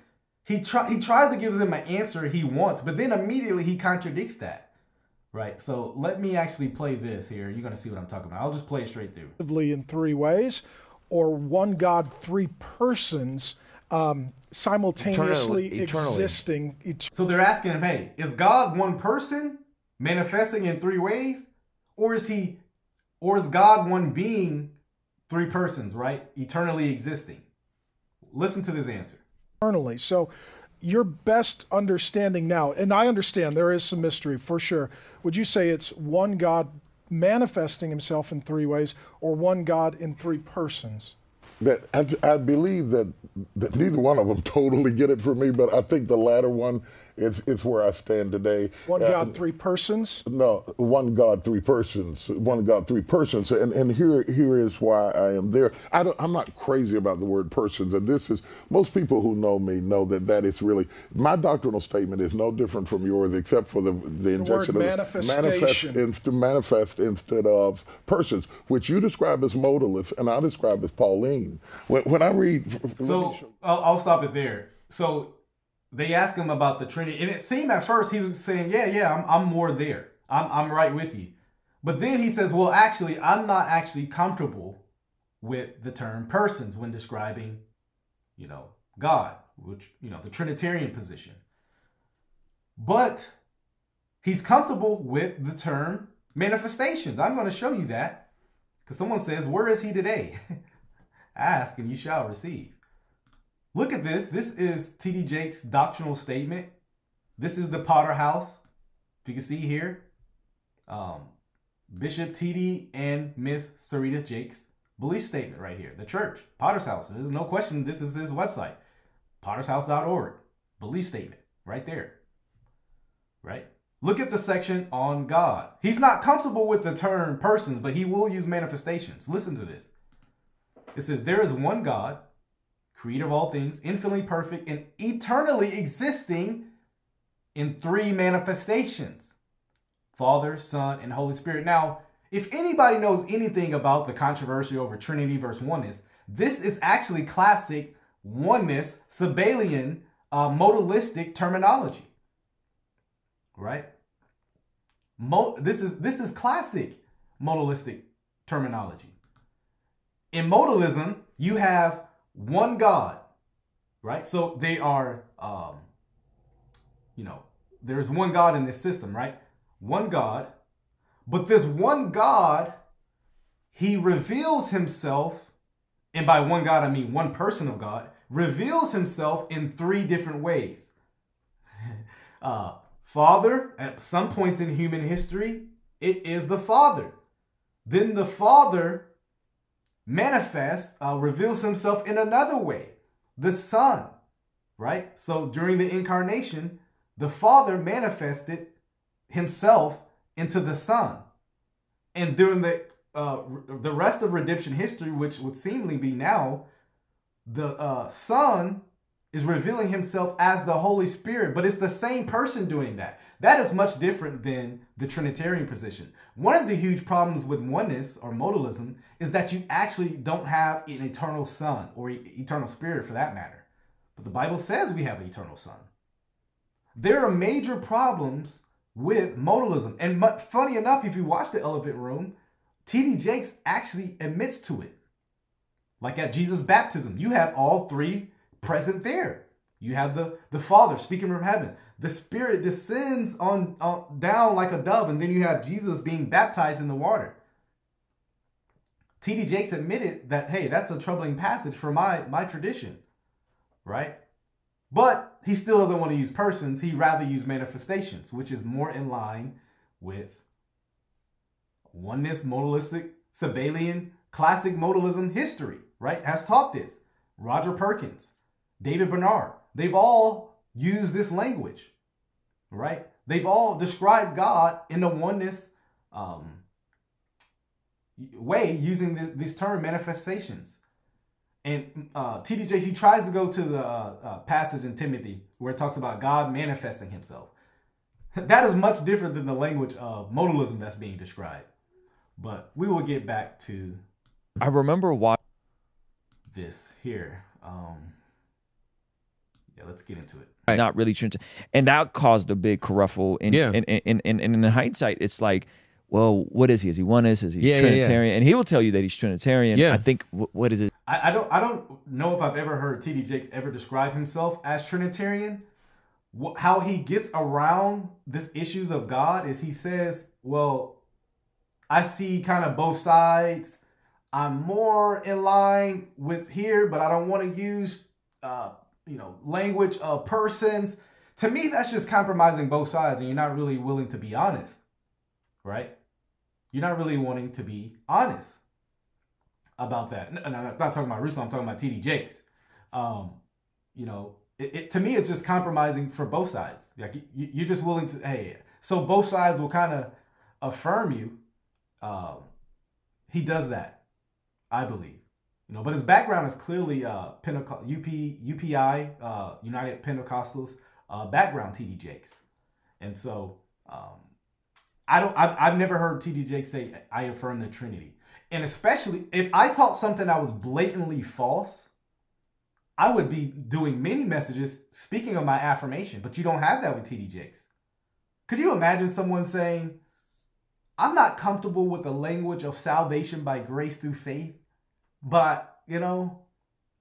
he try, he tries to give them an answer he wants, but then immediately he contradicts that, right? So let me actually play this here. You're gonna see what I'm talking about. I'll just play it straight through. in three ways, or one God, three persons um, simultaneously Eternally- eternally. existing. Et- So they're asking him, hey, is God one person manifesting in three ways? Or is he or is God one being three persons, right? Eternally existing. Listen to this answer. eternally. So your best understanding now, and I understand there is some mystery for sure. Would you say it's one God manifesting himself in three ways or one God in three persons? That I, I believe that, that neither one of them (laughs) totally get it for me, but I think the latter one is, is where I stand today. One Uh, God, three persons? No, one God, three persons. One God, three persons. And and here here is why I am there. I don't, I'm not crazy about the word persons. And this is most people who know me know that that is really my doctrinal statement is no different from yours, except for the the injection word of manifestation. manifest inst- manifest instead of persons, which you describe as modalists, and I describe as Pauline. When when I read, So I'll, I'll stop it there. So they asked him about the Trinity, and it seemed at first he was saying, "Yeah, yeah, I'm, I'm more there. I'm, I'm right with you." But then he says, "Well, actually, I'm not actually comfortable with the term persons when describing, you know, God, which you know, the Trinitarian position." But he's comfortable with the term manifestations. I'm going to show you that because someone says, "Where is he today?" (laughs) Ask and you shall receive. Look at this. This is T.D. Jake's doctrinal statement. This is the Potter House. If you can see here, um, Bishop T.D. and Miss Serita Jake's belief statement right here. The church, Potter's House. There's no question. This is his website, pottershouse.org. Belief statement right there. Right? Look at the section on God. He's not comfortable with the term persons, but he will use manifestations. Listen to this. It says, There is one God, creator of all things, infinitely perfect, and eternally existing in three manifestations Father, Son, and Holy Spirit. Now, if anybody knows anything about the controversy over Trinity versus oneness, this is actually classic oneness, Sabellian, uh, modalistic terminology. Right? Mo- this is this is classic modalistic terminology. In modalism, you have one God, right? So they are, um, you know, there's one God in this system, right? One God, but this one God, he reveals himself, and by one God, I mean one person of God, reveals himself in three different ways. (laughs) Uh, father, at some points in human history, it is the Father. Then the Father manifests, uh, reveals himself in another way, the Son, right? So during the incarnation, the Father manifested himself into the Son. And during the uh, the rest of redemption history, which would seemingly be now, the uh, Son is revealing himself as the Holy Spirit, but it's the same person doing that. That is much different than the Trinitarian position. One of the huge problems with oneness or modalism is that you actually don't have an eternal Son or eternal Spirit for that matter. But the Bible says we have an eternal Son. There are major problems with modalism. And funny enough, if you watch the Elephant Room, T.D. Jakes actually admits to it. Like at Jesus' baptism, you have all three present there. You have the, the Father speaking from heaven. The Spirit descends on, on down like a dove, and then you have Jesus being baptized in the water. T.D. Jakes admitted that, hey, that's a troubling passage for my, my tradition, right? But he still doesn't want to use persons. He'd rather use manifestations, which is more in line with oneness, modalistic, Sabellian, classic modalism history, right? Has taught this. Roger Perkins, David Bernard, they've all used this language, right? They've all described God in the oneness um, way using this, this term manifestations. And uh, T.D. Jakes, he tries to go to the uh, uh, passage in Timothy where it talks about God manifesting himself. (laughs) That is much different than the language of modalism that's being described. But we will get back to. I remember why this here. Um, yeah, let's get into it. Right. Not really Trinity, and that caused a big kerfuffle. In, yeah. And in, in, in, in, hindsight, it's like, well, what is he? Is he oneness? Is he yeah, Trinitarian? Yeah, yeah. And he will tell you that he's Trinitarian. Yeah. I think what is it? I, I don't I don't know if I've ever heard T.D. Jakes ever describe himself as Trinitarian. How he gets around this issues of God is he says, well, I see kind of both sides. I'm more in line with here, but I don't want to use, uh, you know, language of persons. To me, that's just compromising both sides, and you're not really willing to be honest, right? You're not really wanting to be honest about that. And I'm not talking about Russo. I'm talking about TD Jakes. Um, you know, it, it, to me, it's just compromising for both sides. Like you, you're just willing to, hey, so both sides will kind of affirm you. Um, he does that. I believe. You know, but his background is clearly uh, Pentecost, UP, UPI, uh, United Pentecostals uh, background. TD Jakes, and so um, I don't. I've, I've never heard TD Jakes say I affirm the Trinity, and especially if I taught something that was blatantly false, I would be doing many messages speaking of my affirmation. But you don't have that with TD Jakes. Could you imagine someone saying, "I'm not comfortable with the language of salvation by grace through fa"? But, you know,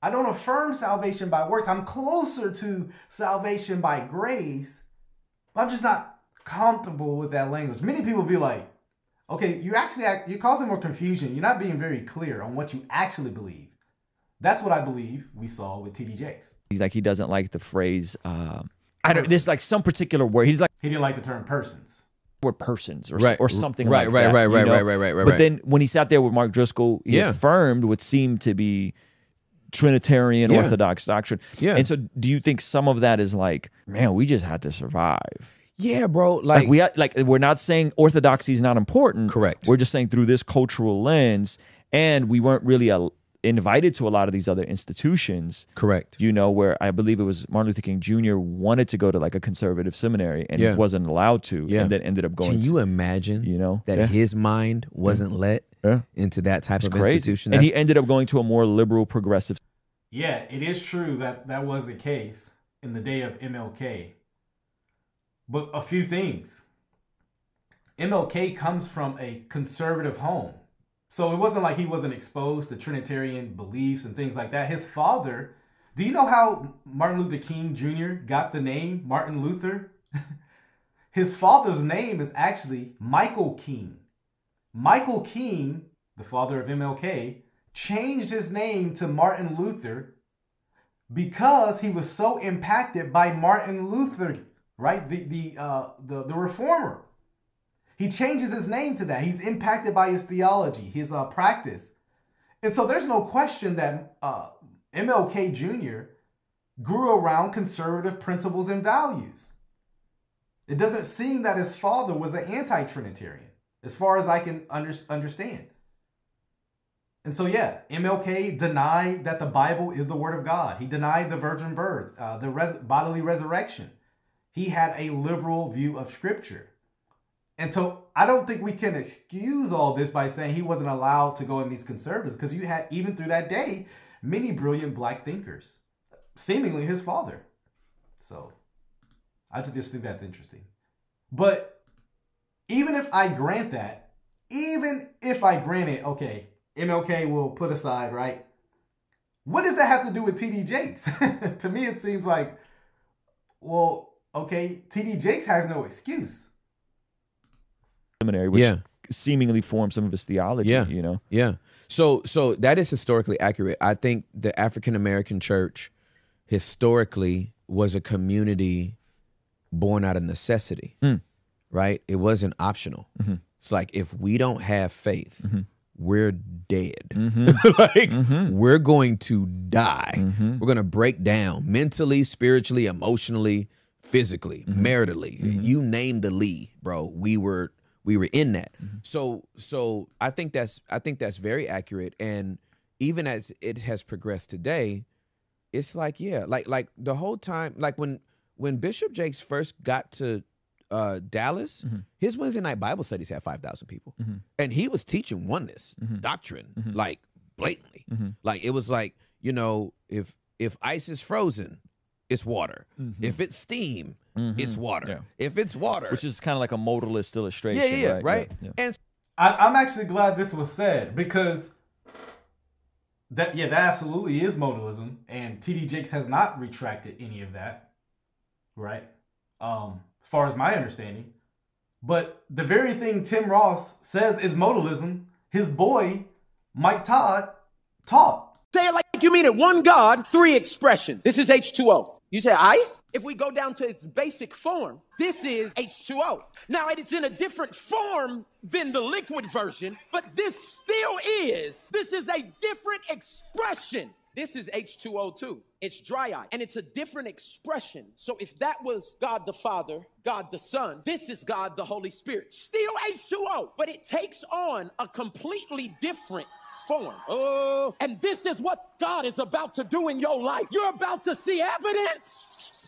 I don't affirm salvation by works. I'm closer to salvation by grace, but I'm just not comfortable with that language. Many people be like, okay, you actually you're causing more confusion. You're not being very clear on what you actually believe. That's what I believe we saw with TD Jakes. He's like he doesn't like the phrase. Uh, I don't. There's like some particular word. He's like he didn't like the term persons word persons or, right. or something right, like right, that. Right, right, know? right, right, right, right. Right. But then when he sat there with Mark Driscoll, he yeah. affirmed what seemed to be Trinitarian yeah. Orthodox doctrine. Yeah. And so do you think some of that is like, man, we just had to survive? Yeah, bro. Like, like we had, like we're not saying orthodoxy is not important. Correct. We're just saying through this cultural lens, and we weren't really a, invited to a lot of these other institutions. Correct. You know, where I believe it was Martin Luther King Jr. wanted to go to like a conservative seminary and Yeah. wasn't allowed to, Yeah. and then ended up going. Can you to, imagine? you know that Yeah. his mind wasn't let Yeah. into that type It's of crazy. institution. And he ended up going to a more liberal, progressive. Yeah, it is true that that was the case in the day of MLK. But a few things. MLK comes from a conservative home. So it wasn't like he wasn't exposed to Trinitarian beliefs and things like that. His father, do you know how Martin Luther King Jr. got the name Martin Luther? (laughs) His father's name is actually Michael King. Michael King, the father of MLK, changed his name to Martin Luther because he was so impacted by Martin Luther, right? The the uh, the the reformer. He changes his name to that. He's impacted by his theology, his uh, practice, and so there's no question that uh, MLK Jr. grew around conservative principles and values. It doesn't seem that his father was an anti-Trinitarian, as far as I can under, understand. And so, yeah, MLK denied that the Bible is the Word of God. He denied the virgin birth, uh, the res- bodily resurrection. He had a liberal view of Scripture. And so, I don't think we can excuse all this by saying he wasn't allowed to go in these conservatives, because you had, even through that day, many brilliant black thinkers, seemingly his father. So, I just think that's interesting. But even if I grant that, even if I grant it, okay, MLK will put aside, right? What does that have to do with TD Jakes? (laughs) to me, it seems like, well, okay, TD Jakes has no excuse. Seminary, which Yeah. seemingly formed some of his theology. Yeah. You know. Yeah. So so that is historically accurate. I think the African American church historically was a community born out of necessity. Mm. Right? It wasn't optional. Mm-hmm. It's like if we don't have faith, we're dead. Mm-hmm. (laughs) like we're going to die. We're going to break down mentally, spiritually, emotionally, physically, Mm-hmm. maritally. You name the Lee, bro. We were we were in that. Mm-hmm. So so I think that's I think that's very accurate and even as it has progressed today, it's like yeah, like like the whole time like when when Bishop Jakes first got to uh, Dallas, Mm-hmm. his Wednesday night Bible studies had 5,000 people. And he was teaching oneness doctrine like blatantly. Like it was like, you know, if if ice is frozen, it's water. If it's steam, it's water. Yeah. If it's water, Which is kind of like a modalist illustration. yeah, yeah, yeah, right? right. Yeah. And I, I'm actually glad this was said because that yeah, that absolutely is modalism, and TD Jakes has not retracted any of that, right? Um, as far as my understanding, but the very thing Tim Ross says is modalism, his boy Mike Todd taught. Say it like you mean it. One God, three expressions. This is H2O. You say ice? If we go down to its basic form, this is H2O. Now, it is in a different form than the liquid version, but this still is. This is a different expression. This is H2O too. It's dry ice, and it's a different expression. So if that was God the Father, God the Son, this is God the Holy Spirit. Still H2O, but it takes on a completely different form. Oh, uh. and this is what God is about to do in your life. You're about to see evidence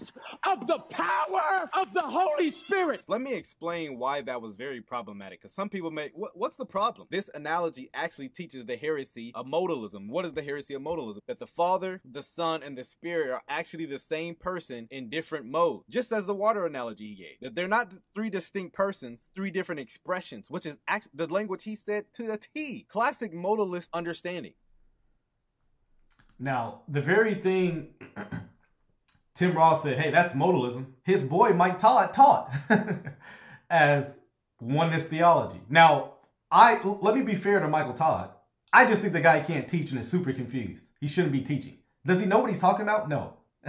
of the power of the Holy Spirit. Let me explain why that was very problematic. Because some people may, what, what's the problem? This analogy actually teaches the heresy of modalism. What is the heresy of modalism? That the Father, the Son, and the Spirit are actually the same person in different modes. Just as the water analogy he gave. That they're not three distinct persons, three different expressions, which is act- the language he said to the T. Classic modalist understanding. Now, the very thing (clears throat) Tim Ross said, hey, that's modalism. His boy Mike Todd taught (laughs) as oneness theology. Now, I let me be fair to Michael Todd. I just think the guy can't teach and is super confused. He shouldn't be teaching. Does he know what he's talking about? No. (laughs)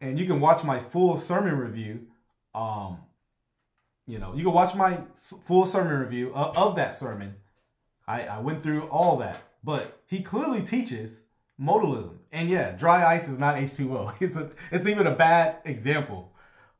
and you can watch my full sermon review. Um, you know, you can watch my full sermon review of, of that sermon. I, I went through all that, but he clearly teaches modalism. And yeah, dry ice is not H2O. (laughs) It's a, it's even a bad example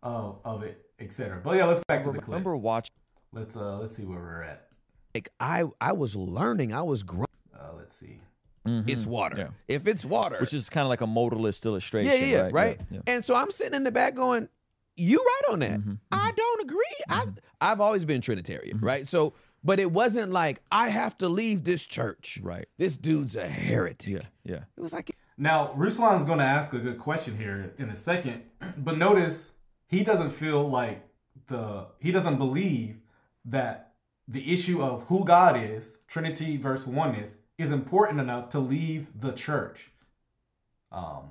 of, of it, etc. But yeah, let's back to the clip. Remember watch. Let's uh let's see where we're at. like I I was learning, I was growing. Uh, let's see. It's water. If it's water, Which is kind of like a modalist illustration. yeah, yeah, yeah, right? right. Yeah, And so I'm sitting in the back going, "You right on that? I don't agree. I I've always been Trinitarian, right? So, but it wasn't like I have to leave this church. Right. This dude's a heretic. Yeah, yeah. It was like Now, Ruslan's going to ask a good question here in a second, (clears throat) but notice he doesn't feel like the he doesn't believe that the issue of who God is, Trinity versus oneness, is important enough to leave the church. Um,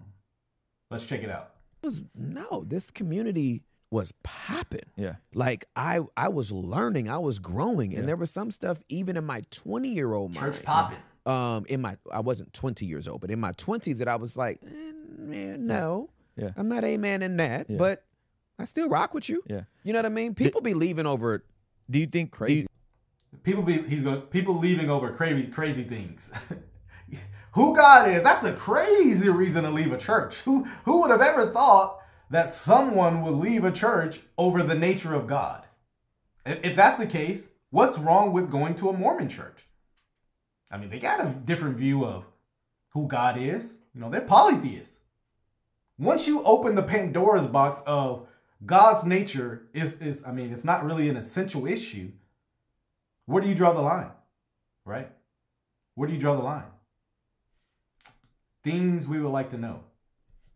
let's check it out. it was no. This community was popping. Yeah. Like I I was learning, I was growing, and there was some stuff even in my 20 year old mind. Church popping. Um, in my I wasn't 20 years old, but in my 20s that I was like, eh, man, no, Yeah. I'm not a man in that. Yeah. But I still rock with you. Yeah. You know what I mean? People be leaving over. Do you think crazy? People be he's going people leaving over crazy crazy things. (laughs) who God is? That's a crazy reason to leave a church. Who who would have ever thought that someone would leave a church over the nature of God? If that's the case, what's wrong with going to a Mormon church? I mean, they got a different view of who God is. You know, they're polytheists. Once you open the Pandora's box of God's nature is is I mean, it's not really an essential issue. Where do you draw the line? Right? Where do you draw the line? Things we would like to know.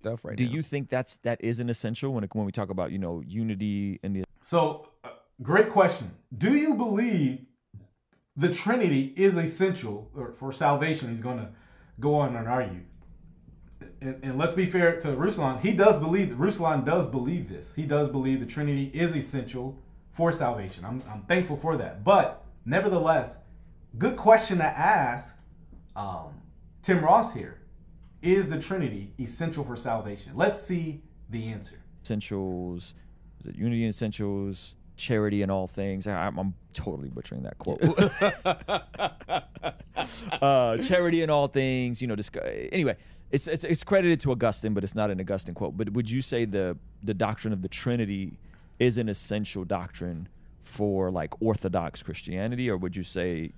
Stuff right Do now. you think that's that is an essential when it, when we talk about you know unity and the So, uh, great question. Do you believe the Trinity is essential or for salvation? He's going to go on and argue. And, and let's be fair to Ruslan. He does believe, Ruslan does believe this. He does believe the Trinity is essential for salvation. I'm, I'm thankful for that. But nevertheless, good question to ask um, Tim Ross here. Is the Trinity essential for salvation? Let's see the answer. essentials? Is it unity and essentials? Charity in all things. I, I'm, I'm totally butchering that quote. (laughs) (laughs) uh, charity in all things. You know, disc- anyway, it's, it's it's credited to Augustine, but it's not an Augustine quote. But would you say the the doctrine of the Trinity is an essential doctrine for like Orthodox Christianity, or would you say you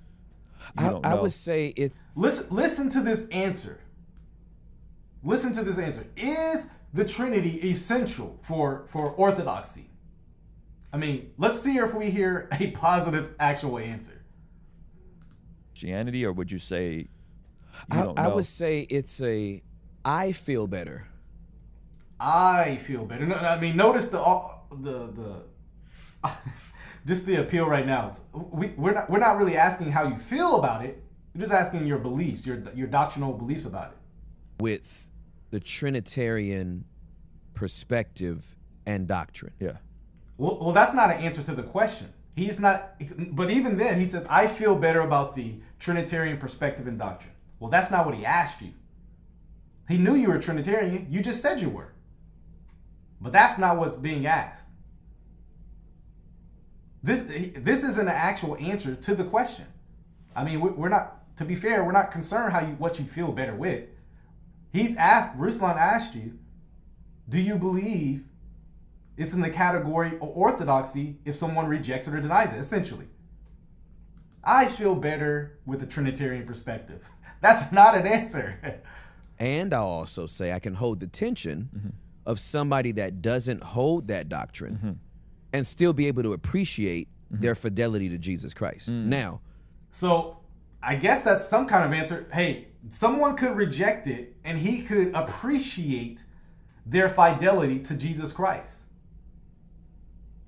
I, don't I would say it. Listen, listen to this answer. Listen to this answer. Is the Trinity essential for for orthodoxy? I mean, let's see if we hear a positive actual answer. Christianity, or would you say you I, don't I would say it's a. I feel better. I feel better. No, I mean, notice the uh, the the (laughs) just the appeal right now. It's, we we're not we're not really asking how you feel about it. We're just asking your beliefs, your your doctrinal beliefs about it. with the Trinitarian perspective and doctrine. Yeah. Well, well, that's not an answer to the question. He's not, but even then, he says, I feel better about the Trinitarian perspective and doctrine. Well, that's not what he asked you. He knew you were a Trinitarian. You just said you were. But that's not what's being asked. This, this isn't an actual answer to the question. I mean, we- we're not, to be fair, we're not concerned how you, what you feel better with. He's asked, Ruslan asked you, do you believe it's in the category of orthodoxy if someone rejects it or denies it, essentially. I feel better with the Trinitarian perspective. (laughs) That's not an answer. (laughs) And I'll also say I can hold the tension mm-hmm. of somebody that doesn't hold that doctrine mm-hmm. and still be able to appreciate mm-hmm. their fidelity to Jesus Christ. Now, So I guess that's some kind of answer. Hey, someone could reject it and he could appreciate their fidelity to Jesus Christ.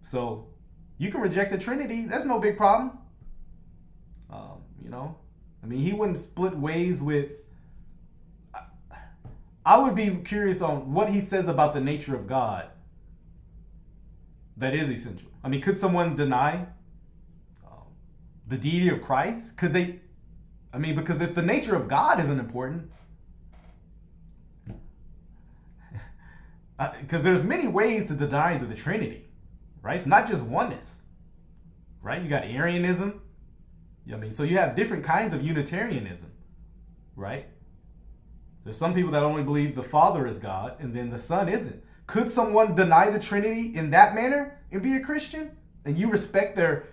So you can reject the Trinity. That's no big problem. Um, you know, I mean, he wouldn't split ways with. I- would be curious on what he says about the nature of God. That is essential. I mean, could someone deny um, the deity of Christ? Could they? I mean, because if the nature of God isn't important, uh, because there's many ways to deny the, Trinity, right? It's not just oneness, right? You got Arianism. I mean, so you have different kinds of Unitarianism, right? There's some people that only believe the Father is God and then the Son isn't. Could someone deny the Trinity in that manner and be a Christian? And you respect their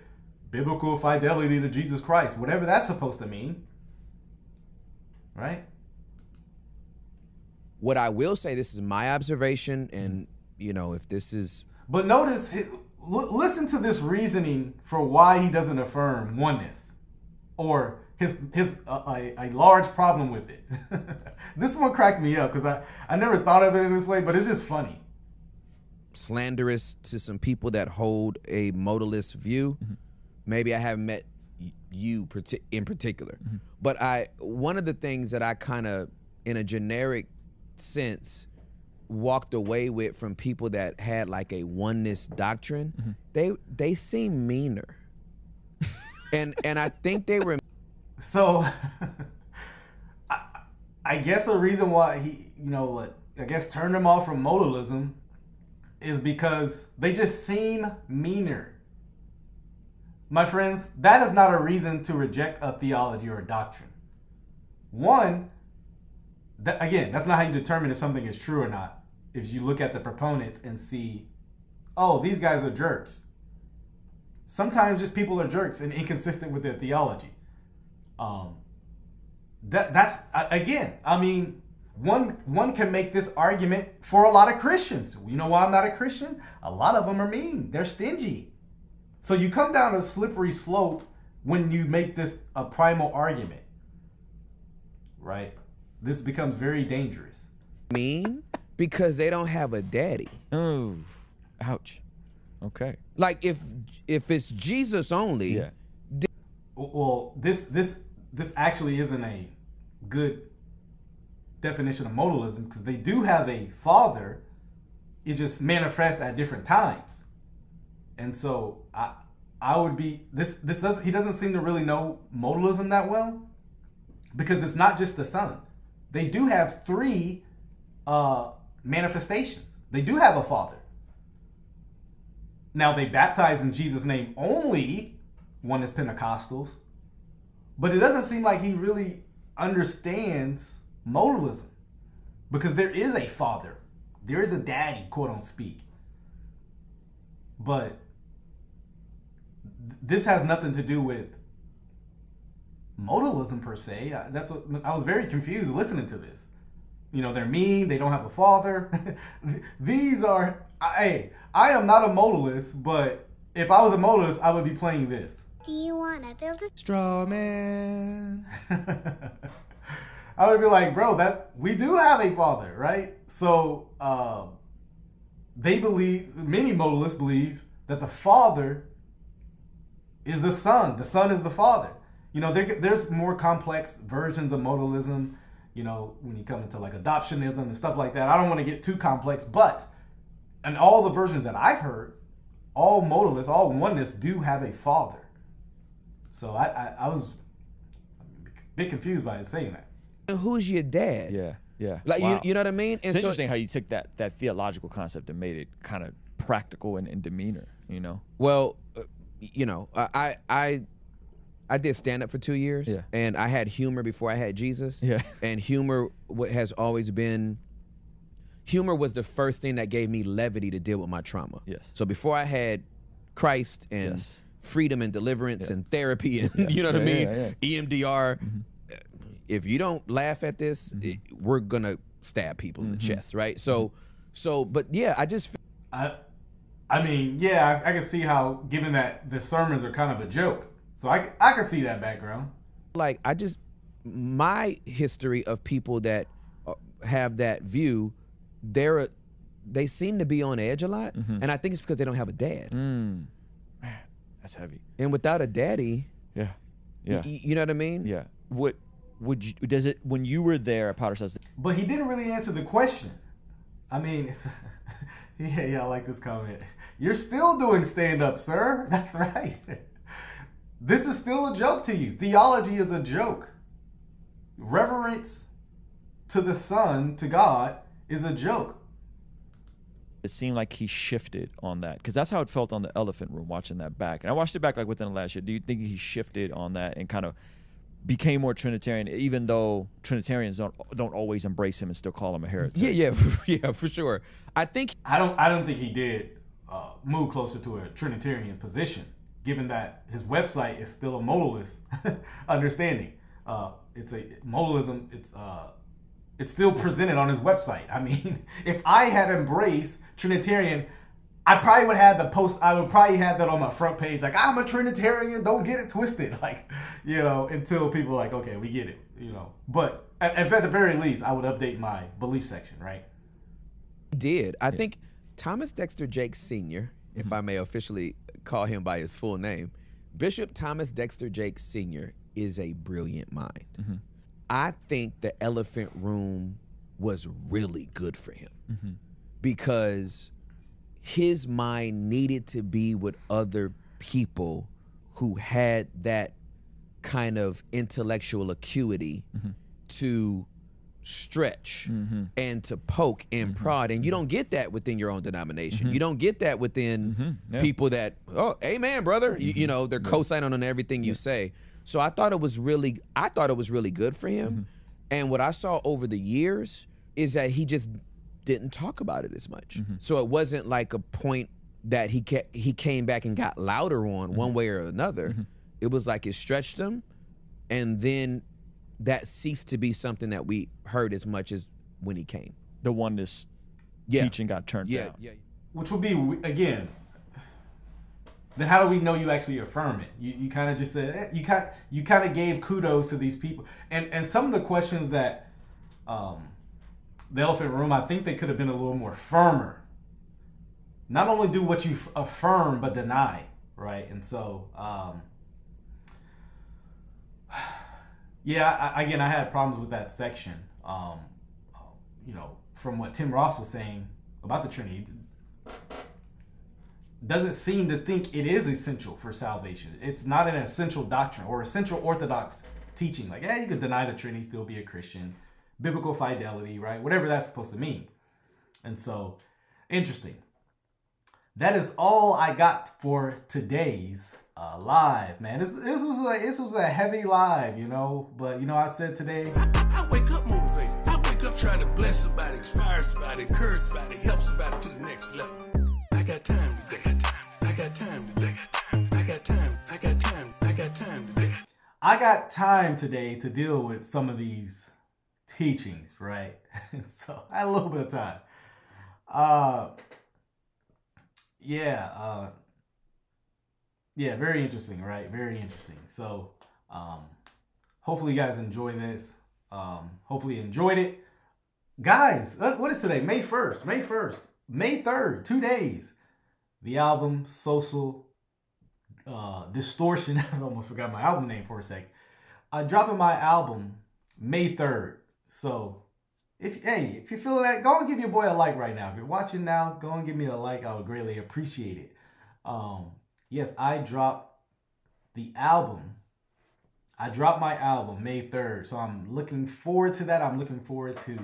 biblical fidelity to Jesus Christ, whatever that's supposed to mean, right? what I will say, this is my observation, and you know, if this is But notice, l- listen to this reasoning for why he doesn't affirm oneness, or his his uh, a, a large problem with it. (laughs) this one cracked me up because I I never thought of it in this way, but it's just funny. slanderous to some people that hold a modalist view. Maybe I haven't met you in particular, mm-hmm. but I one of the things that I kind of, in a generic sense, walked away with from people that had like a oneness doctrine. Mm-hmm. They they seem meaner, (laughs) and and I think they were. So, (laughs) I, I guess a reason why he, you know, what I guess turned him off from modalism is because they just seem meaner. My friends, that is not a reason to reject a theology or a doctrine. One, that, again, that's not how you determine if something is true or not. If you look at the proponents and see, oh, these guys are jerks. Sometimes just people are jerks and inconsistent with their theology. Um, that that's again, I mean, one one can make this argument for a lot of Christians. You know why I'm not a Christian? A lot of them are mean. They're stingy. So you come down a slippery slope when you make this a primal argument. Right? This becomes very dangerous. Mean because they don't have a daddy. Oh, ouch. Okay. Like if if it's Jesus only. Yeah. Well, this this this actually isn't a good definition of modalism because they do have a father. It just manifests at different times, and so I I would be this this does he doesn't seem to really know modalism that well because it's not just the son. They do have three uh, manifestations. They do have a father. Now they baptize in Jesus' name only. Oneness Pentecostals, but it doesn't seem like he really understands modalism because there is a father, there is a daddy, quote on speak. But this has nothing to do with modalism per se. That's what I was very confused listening to this. You know, they're mean, they don't have a father. (laughs) These are, hey, I am not a modalist, but if I was a modalist, I would be playing this. Do you want to build a straw man? (laughs) I would be like, bro, that we do have a father, right? So um, they believe, many modalists believe that the father is the son. The son is the father. You know, there, there's more complex versions of modalism. You know, when you come into like adoptionism and stuff like that. I don't want to get too complex, but in all the versions that I've heard, all modalists, all oneness do have a father. So I, I, I was a bit confused by saying that. Who's your dad? Yeah, yeah. Like Wow. you, you know what I mean? It's interesting how you took that that theological concept and made it kind of practical and in demeanor. You know. Well, uh, you know, I I I, I did stand up for two years, Yeah. and I had humor before I had Jesus. Yeah. (laughs) and humor what has always been. Humor was the first thing that gave me levity to deal with my trauma. Yes. So before I had Christ and Yes. freedom and deliverance and therapy and Yeah. (laughs) you know what Yeah, I yeah, mean, yeah. EMDR. Mm-hmm. If you don't laugh at this, Mm-hmm. it- we're gonna stab people in the mm-hmm. chest, right? So, mm-hmm. so, but yeah, I just I, I mean, yeah, I, I can see how, given that the sermons are kind of a joke, so I, I can see that background. like I just my history of people that uh, have that view, they're they seem to be on edge a lot, and I think it's because they don't have a dad. Mm. Man, that's heavy. And without a daddy, Yeah. Yeah. y- you know what I mean? Yeah. What would you does it when you were there at Potter's House? But he didn't really answer the question. I mean, it's, (laughs) yeah, yeah, I like this comment. You're still doing stand up, sir. (laughs) That's right. This is still a joke to you. Theology is a joke. Reverence to the Son, to God, is a joke. It seemed like he shifted on that because that's how it felt on the Elephant Room watching that back. And I watched it back like within the last year. Do you think he shifted on that and kind of became more Trinitarian, even though Trinitarians don't don't always embrace him and still call him a heretic? Yeah, yeah, (laughs) yeah, for sure. I think I don't. I don't think he did uh, move closer to a Trinitarian position, given that his website is still a modalist (laughs) understanding. Uh, it's a modalism. It's uh, it's still presented on his website. I mean, (laughs) if I had embraced Trinitarian, I probably would have the post. I would probably have that on my front page, like I'm a Trinitarian. Don't get it twisted, (laughs) like you know, until people are like, okay, we get it, you know. But at, at the very least, I would update my belief section, right? he did. I think Thomas Dexter Jakes Sr., if mm-hmm. I may officially call him by his full name, Bishop Thomas Dexter Jakes Sr. is a brilliant mind. Mm-hmm. I think the elephant room was really good for him mm-hmm. because his mind needed to be with other people who had that kind of intellectual acuity to stretch Mm-hmm. and to poke and prod and you don't get that within your own denomination Mhm. you don't get that within Mm-hmm. Yeah. people that oh amen brother you, you know they're Yeah. co-signing on everything you say so i thought it was really i thought it was really good for him Mm-hmm. and what i saw over the years is that he just didn't talk about it as much Mm-hmm. so it wasn't like a point that he ca- he came back and got louder on Mm-hmm. one way or another it was like it stretched him and then that ceased to be something that we heard as much as when he came. The oneness Yeah. teaching got turned Yeah, down. yeah. Which would be again. Then how do we know you actually affirm it? You, you kind of just said eh, you kind you kind of gave kudos to these people, and and some of the questions that um, the elephant room, I think they could have been a little more firmer. Not only do what you affirm, but deny, right? And so, um, (sighs) yeah, I, again, I had problems with that section. Um, you know, from what Tim Ross was saying about the Trinity, doesn't seem to think it is essential for salvation. It's not an essential doctrine or essential orthodox teaching. Like, yeah, you could deny the Trinity, still be a Christian. Biblical fidelity, right? Whatever that's supposed to mean. And so, interesting. That is all I got for today's uh, live, man. This, this was a this was a heavy live, you know. But you know, I said today. I wake up motivated. I wake up trying to bless somebody, inspire somebody, encourage somebody, help somebody to the next level. I got time today. I got time today. I got time. I got time. I got time today. I got time today to deal with some of these teachings, right? (laughs) so I had a little bit of time. Uh yeah, uh yeah, very interesting, right? Very interesting. So um hopefully you guys enjoy this. Um hopefully you enjoyed it. Guys, what is today? May 1st. May 1st. May 3rd, 2 days. The album Social uh, Distortion. (laughs) I almost forgot my album name for a sec. I'm dropping my album May 3rd. So, if hey, if you're feeling that, go and give your boy a like right now. If you're watching now, go and give me a like. I would greatly appreciate it. Um, yes, I dropped the album. I dropped my album May 3rd. So I'm looking forward to that. I'm looking forward to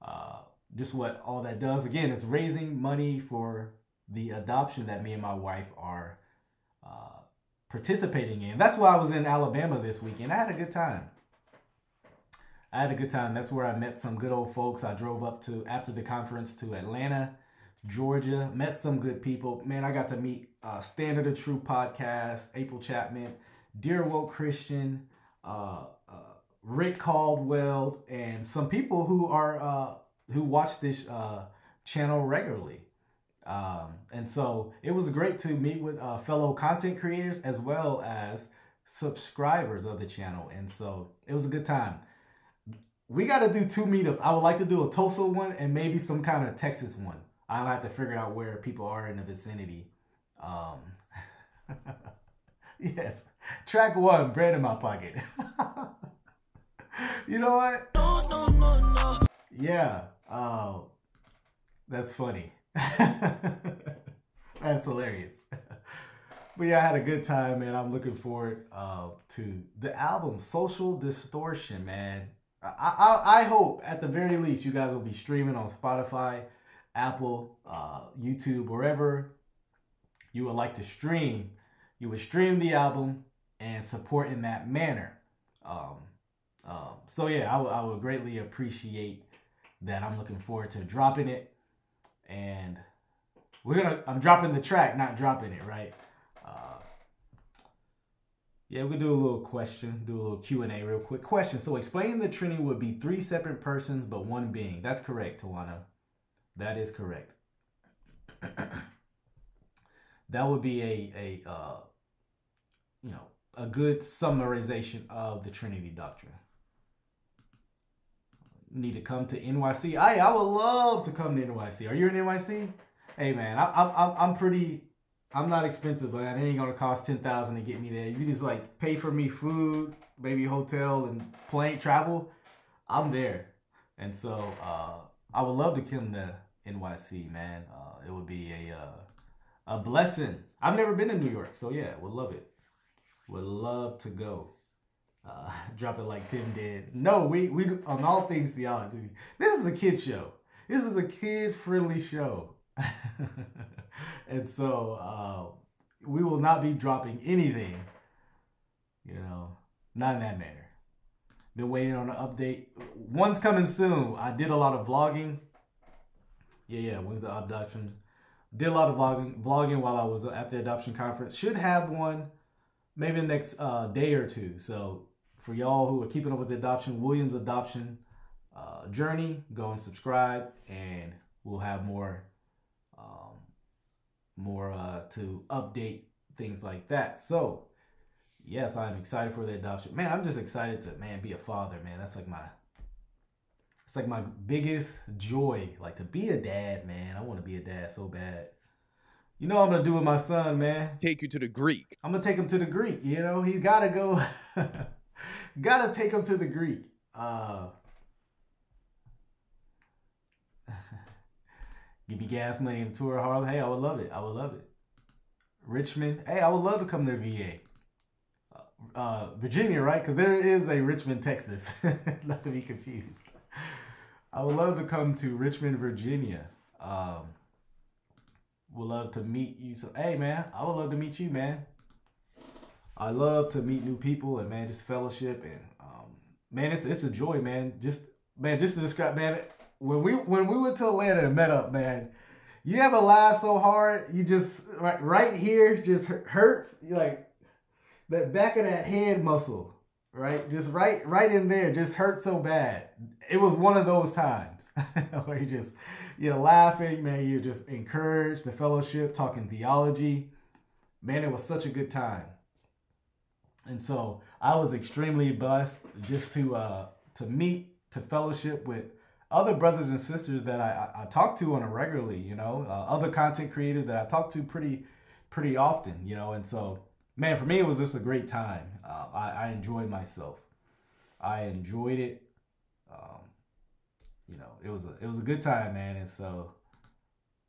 uh, just what all that does. Again, it's raising money for the adoption that me and my wife are uh, participating in. That's why I was in Alabama this weekend. I had a good time. I had a good time. That's where I met some good old folks. I drove up to after the conference to Atlanta, Georgia. Met some good people. Man, I got to meet uh, Standard of True podcast, April Chapman, Dear Woke Christian, uh, uh, Rick Caldwell, and some people who are uh, who watch this uh, channel regularly. Um, and so it was great to meet with uh, fellow content creators as well as subscribers of the channel. And so it was a good time. We got to do two meetups. I would like to do a Tulsa one and maybe some kind of Texas one. I'll have to figure out where people are in the vicinity. Um, (laughs) yes. Track one, bread in my pocket. (laughs) you know what? No, no, no, no. Yeah. Oh, that's funny. (laughs) That's hilarious. but yeah, I had a good time, man. I'm looking forward uh, to the album Social Distortion, man. I, I, I hope at the very least you guys will be streaming on Spotify, Apple, uh, YouTube, wherever you would like to stream. You would stream the album and support in that manner. Um, um, so yeah, I would- greatly appreciate that. I'm looking forward to dropping it and we're gonna i'm dropping the track not dropping it right yeah we'll do a little question do a little q&a real quick question so explain the trinity would be three separate persons but one being that's correct tawana that is correct (clears throat) that would be a a uh you know a good summarization of the trinity doctrine need to come to NYC. I I would love to come to NYC. Are you in NYC? Hey man, I, I'm I'm pretty. I'm not expensive, man. It ain't gonna cost ten thousand to get me there. You just like pay for me food, maybe hotel and plane travel. I'm there, and so uh, I would love to come to NYC, man. Uh, it would be a uh, a blessing. I've never been to New York, so yeah, would love it. Would love to go. Uh, (laughs) drop it like Tim did. No, we we on all things theology. This is a kid show. This is a kid friendly show, (laughs) (laughs) and so uh, we will not be dropping anything. You know, not in that manner. Been waiting on an update. One's coming soon. I did a lot of vlogging. Yeah, yeah. When's the adoption? Did a lot of vlogging, vlogging while I was at the adoption conference. Should have one maybe the next uh, day or two. So for y'all who are keeping up with the adoption, Williams adoption uh, journey, go and subscribe, and we'll have more, um, more uh, to update things like that. So yes, I'm excited for the adoption. Man, I'm just excited to man be a father. Man, that's like my it's like my biggest joy, like to be a dad, man. I want to be a dad so bad. You know what I'm gonna do with my son, man? Take you to the Greek. I'm gonna take him to the Greek. You know, he's gotta go. (laughs) gotta take him to the Greek. Uh, give me gas money and tour Harlem. Hey, I would love it. I would love it. Richmond. Hey, I would love to come to VA. Uh, Virginia, right? Because there is a Richmond, Texas. (laughs) Not to be confused. I would love to come to Richmond, Virginia. Um, would love to meet you. So, hey, man, I would love to meet you, man. I love to meet new people and man, just fellowship and um, man, it's it's a joy, man. Just man, just to describe, man, when we when we went to Atlanta and met up, man, you ever laugh so hard, you just right right here just hurts. You like that back of that head muscle, right? Just right right in there, just hurts so bad. It was one of those times (laughs) where you just you're laughing, man. You're just encouraged, the fellowship, talking theology. Man, it was such a good time. And so I was extremely blessed just to uh, to meet, to fellowship with other brothers and sisters that I, I, talk to on a regularly, you know, uh, other content creators that I talk to pretty pretty often, you know. And so, man, for me, it was just a great time. Uh, I, I enjoyed myself. I enjoyed it. Um, you know, it was a it was a good time, man. And so,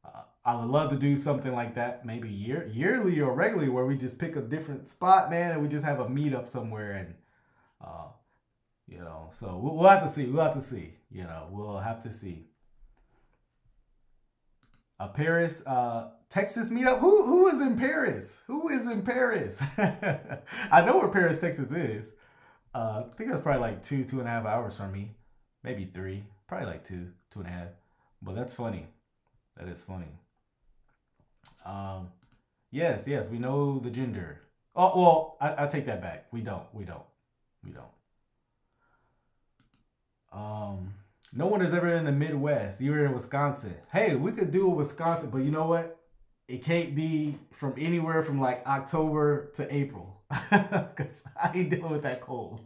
uh, I would love to do something like that, maybe year yearly or regularly, where we just pick a different spot, man, and we just have a meetup somewhere, and uh, you know, so we'll, we'll have to see. We'll have to see. You know, we'll have to see. A Paris, uh, Texas meetup. Who who is in Paris? Who is in Paris? (laughs) I know where Paris, Texas is. Uh, I think that's probably like two, two and a half hours from me, maybe three, probably like two, two and a half. But that's funny. That is funny. Um, yes, yes, we know the gender. Oh well, I, I take that back. We don't. We don't. We don't. Um, no one is ever in the Midwest. You're in Wisconsin. Hey, we could do a Wisconsin, but you know what? It can't be from anywhere from like October to April, (laughs) cause I ain't dealing with that cold.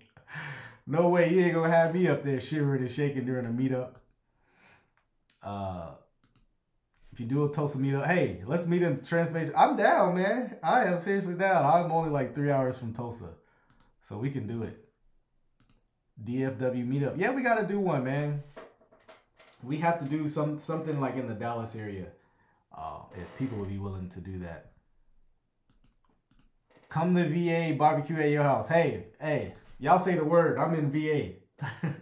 No way, you ain't gonna have me up there shivering and shaking during a meetup. Uh, if you do a Tulsa meetup, hey, let's meet in Transmation. I'm down, man. I am seriously down. I'm only like three hours from Tulsa, so we can do it. DFW meetup. Yeah, we got to do one, man. We have to do some something like in the Dallas area, uh, if people would be willing to do that. Come to VA barbecue at your house. Hey, hey, y'all say the word. I'm in VA. (laughs)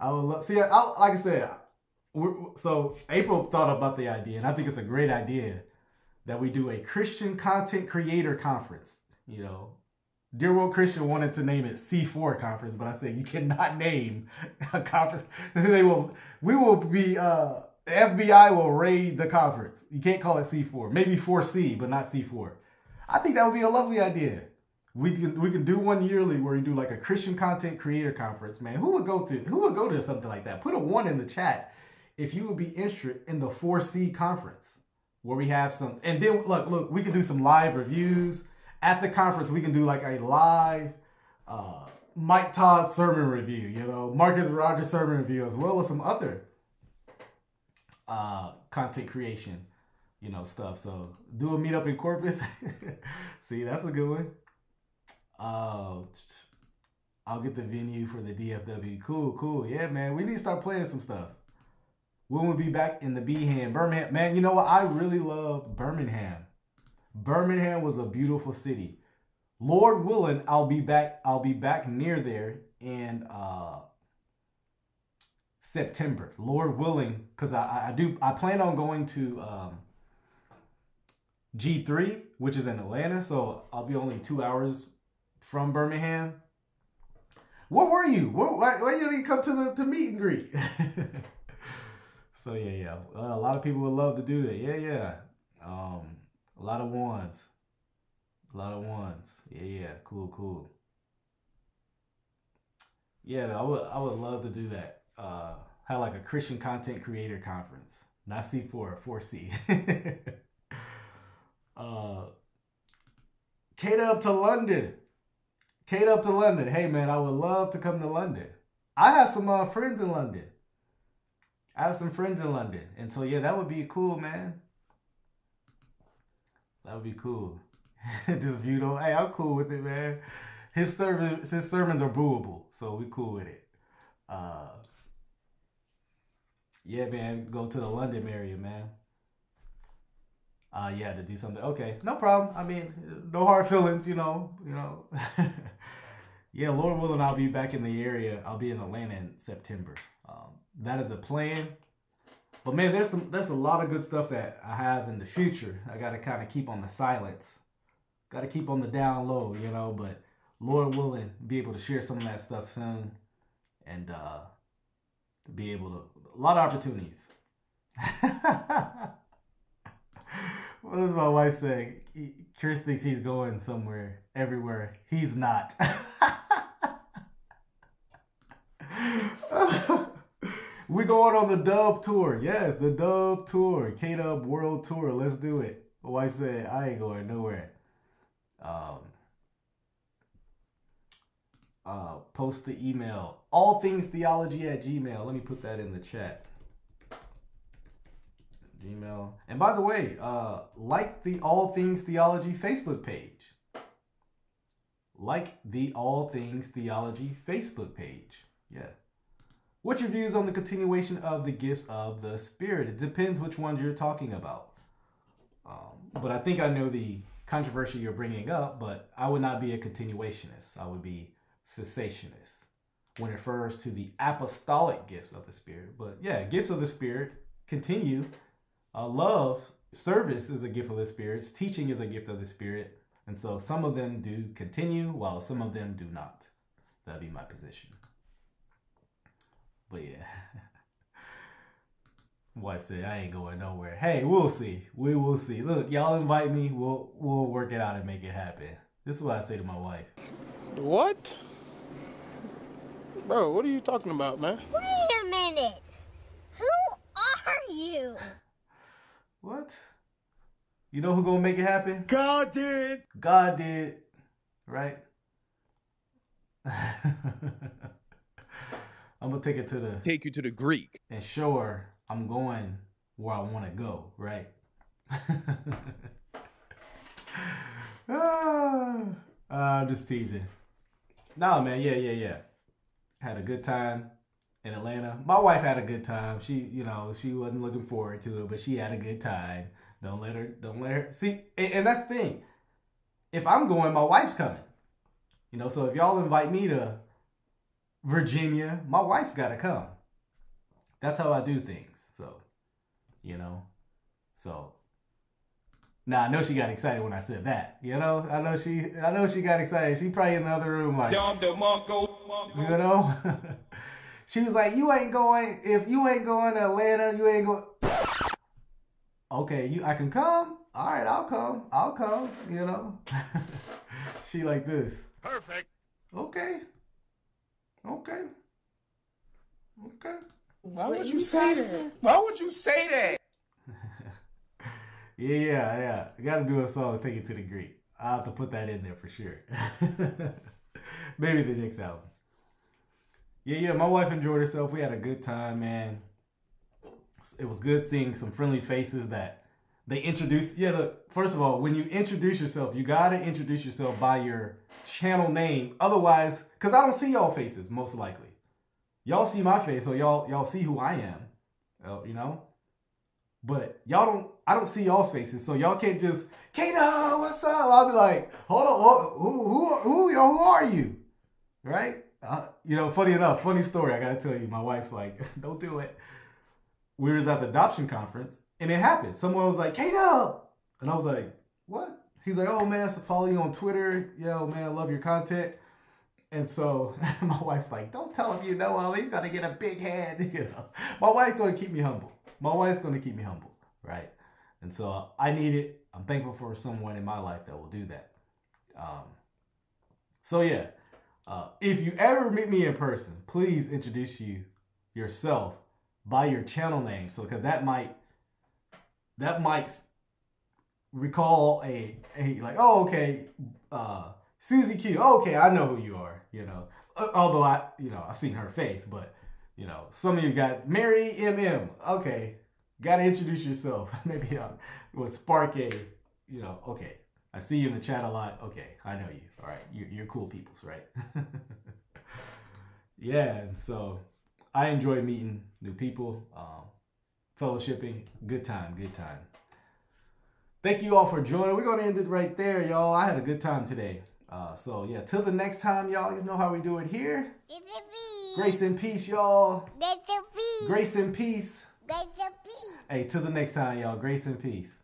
I would love. See, I, like I said, so April thought about the idea, and I think it's a great idea that we do a Christian content creator conference. You know, Dear Woke Christian wanted to name it C4 conference, but I said you cannot name a conference. (laughs) they will, we will be, uh, FBI will raid the conference. You can't call it C4. Maybe 4C, but not C4. I think that would be a lovely idea. We can we can do one yearly where we do like a Christian content creator conference. Man, who would go to who would go to something like that? Put a one in the chat if you would be interested in the 4C conference where we have some and then look look we can do some live reviews at the conference we can do like a live uh, Mike Todd sermon review, you know, Marcus Rogers sermon review, as well as some other uh, content creation, you know, stuff. So do a meetup in Corpus. (laughs) See, that's a good one. Uh, I'll get the venue for the DFW. Cool, cool. Yeah, man. We need to start playing some stuff. When we'll be back in the Behan, Birmingham. Man, you know what? I really love Birmingham. Birmingham was a beautiful city. Lord willing, I'll be back. I'll be back near there in uh, September. Lord willing, because I, I do I plan on going to um, G3, which is in Atlanta. So I'll be only two hours from Birmingham. Where were you? Where, why, why you didn't come to the to meet and greet? (laughs) so yeah, yeah. Uh, a lot of people would love to do that. Yeah, yeah. Um, a lot of ones. A lot of ones. Yeah, yeah. Cool, cool. Yeah, I would I would love to do that. Uh have like a Christian content creator conference. Not C4, 4C. (laughs) uh Kate up to London. Kate up to London. Hey man, I would love to come to London. I have some uh, friends in London. I have some friends in London. And so yeah, that would be cool, man. That would be cool. (laughs) Just view on. Hey, I'm cool with it, man. His sermons, his sermons are booable, so we cool with it. Uh, yeah, man. Go to the London area, man. Uh, yeah, to do something. Okay, no problem. I mean, no hard feelings, you know. You know. (laughs) yeah, Lord willing, I'll be back in the area. I'll be in Atlanta in September. Um, that is the plan. But man, there's some there's a lot of good stuff that I have in the future. I got to kind of keep on the silence. Got to keep on the down low, you know. But Lord willing, be able to share some of that stuff soon, and uh, to be able to a lot of opportunities. (laughs) what does my wife say? Chris thinks he's going somewhere, everywhere. He's not. (laughs) we going on the Dub tour. Yes, the Dub tour, K Dub World Tour. Let's do it. My wife said I ain't going nowhere. Um, uh, post the email all things theology at gmail let me put that in the chat gmail and by the way uh, like the all things theology facebook page like the all things theology facebook page yeah what's your views on the continuation of the gifts of the spirit it depends which ones you're talking about um, but i think i know the controversy you're bringing up, but I would not be a continuationist. I would be cessationist when it refers to the apostolic gifts of the Spirit. But yeah, gifts of the Spirit continue. Uh, love, service is a gift of the Spirit. Teaching is a gift of the Spirit. And so some of them do continue while some of them do not. That'd be my position. But yeah. (laughs) Wife said, I ain't going nowhere. Hey, we'll see. We will see. Look, y'all invite me. We'll we'll work it out and make it happen. This is what I say to my wife. What? Bro, what are you talking about, man? Wait a minute. Who are you? What? You know who gonna make it happen? God did. God did. Right? (laughs) I'm gonna take it to the take you to the Greek and show her I'm going where I want to go, right? (laughs) ah, I'm just teasing. Nah, man, yeah, yeah, yeah. Had a good time in Atlanta. My wife had a good time. She, you know, she wasn't looking forward to it, but she had a good time. Don't let her, don't let her. See, and, and that's the thing. If I'm going, my wife's coming. You know, so if y'all invite me to Virginia, my wife's got to come. That's how I do things. So, you know, so now I know she got excited when I said that. You know, I know she, I know she got excited. She probably in the other room like, you know. (laughs) she was like, "You ain't going. If you ain't going to Atlanta, you ain't going." Okay, you, I can come. All right, I'll come. I'll come. You know. (laughs) she like this. Perfect. Okay. Okay. Okay. Why would you say that? Why would you say that? (laughs) yeah, yeah, yeah. I gotta do a song to take it to the Greek. I'll have to put that in there for sure. (laughs) Maybe the next album. Yeah, yeah. My wife enjoyed herself. We had a good time, man. It was good seeing some friendly faces that they introduce Yeah, look, first of all, when you introduce yourself, you gotta introduce yourself by your channel name. Otherwise, because I don't see y'all faces, most likely y'all see my face, so y'all y'all see who I am. Uh, you know, but y'all don't. I don't see y'all's faces, so y'all can't just Kato, what's up? I'll be like, hold on, who who who, who, who are you? Right? Uh, you know, funny enough, funny story. I gotta tell you, my wife's like, (laughs) don't do it. We was at the adoption conference, and it happened. Someone was like, Kato, and I was like, what? He's like, oh man, I follow you on Twitter. Yo, man, I love your content. And so (laughs) my wife's like, don't tell him you know him. He's gonna get a big head. (laughs) You know, my wife's gonna keep me humble. My wife's gonna keep me humble, right? And so I need it. I'm thankful for someone in my life that will do that. Um, so yeah, uh, if you ever meet me in person, please introduce you yourself by your channel name. So because that might that might recall a a like oh okay uh Susie Q okay I know who you are you know. Although I you know I've seen her face but you know some of you got Mary MM okay gotta introduce yourself. (laughs) Maybe I would spark a you know okay I see you in the chat a lot okay I know you all right you're, you're cool peoples right? (laughs) Yeah and so I enjoy meeting new people um, fellowshipping good time good time Thank you all for joining. We're gonna end it right there, y'all. I had a good time today. Uh, so yeah, till the next time, y'all. You know how we do it here. Grace and peace, y'all. Grace and peace. Grace and peace. Hey, till the next time, y'all. Grace and peace.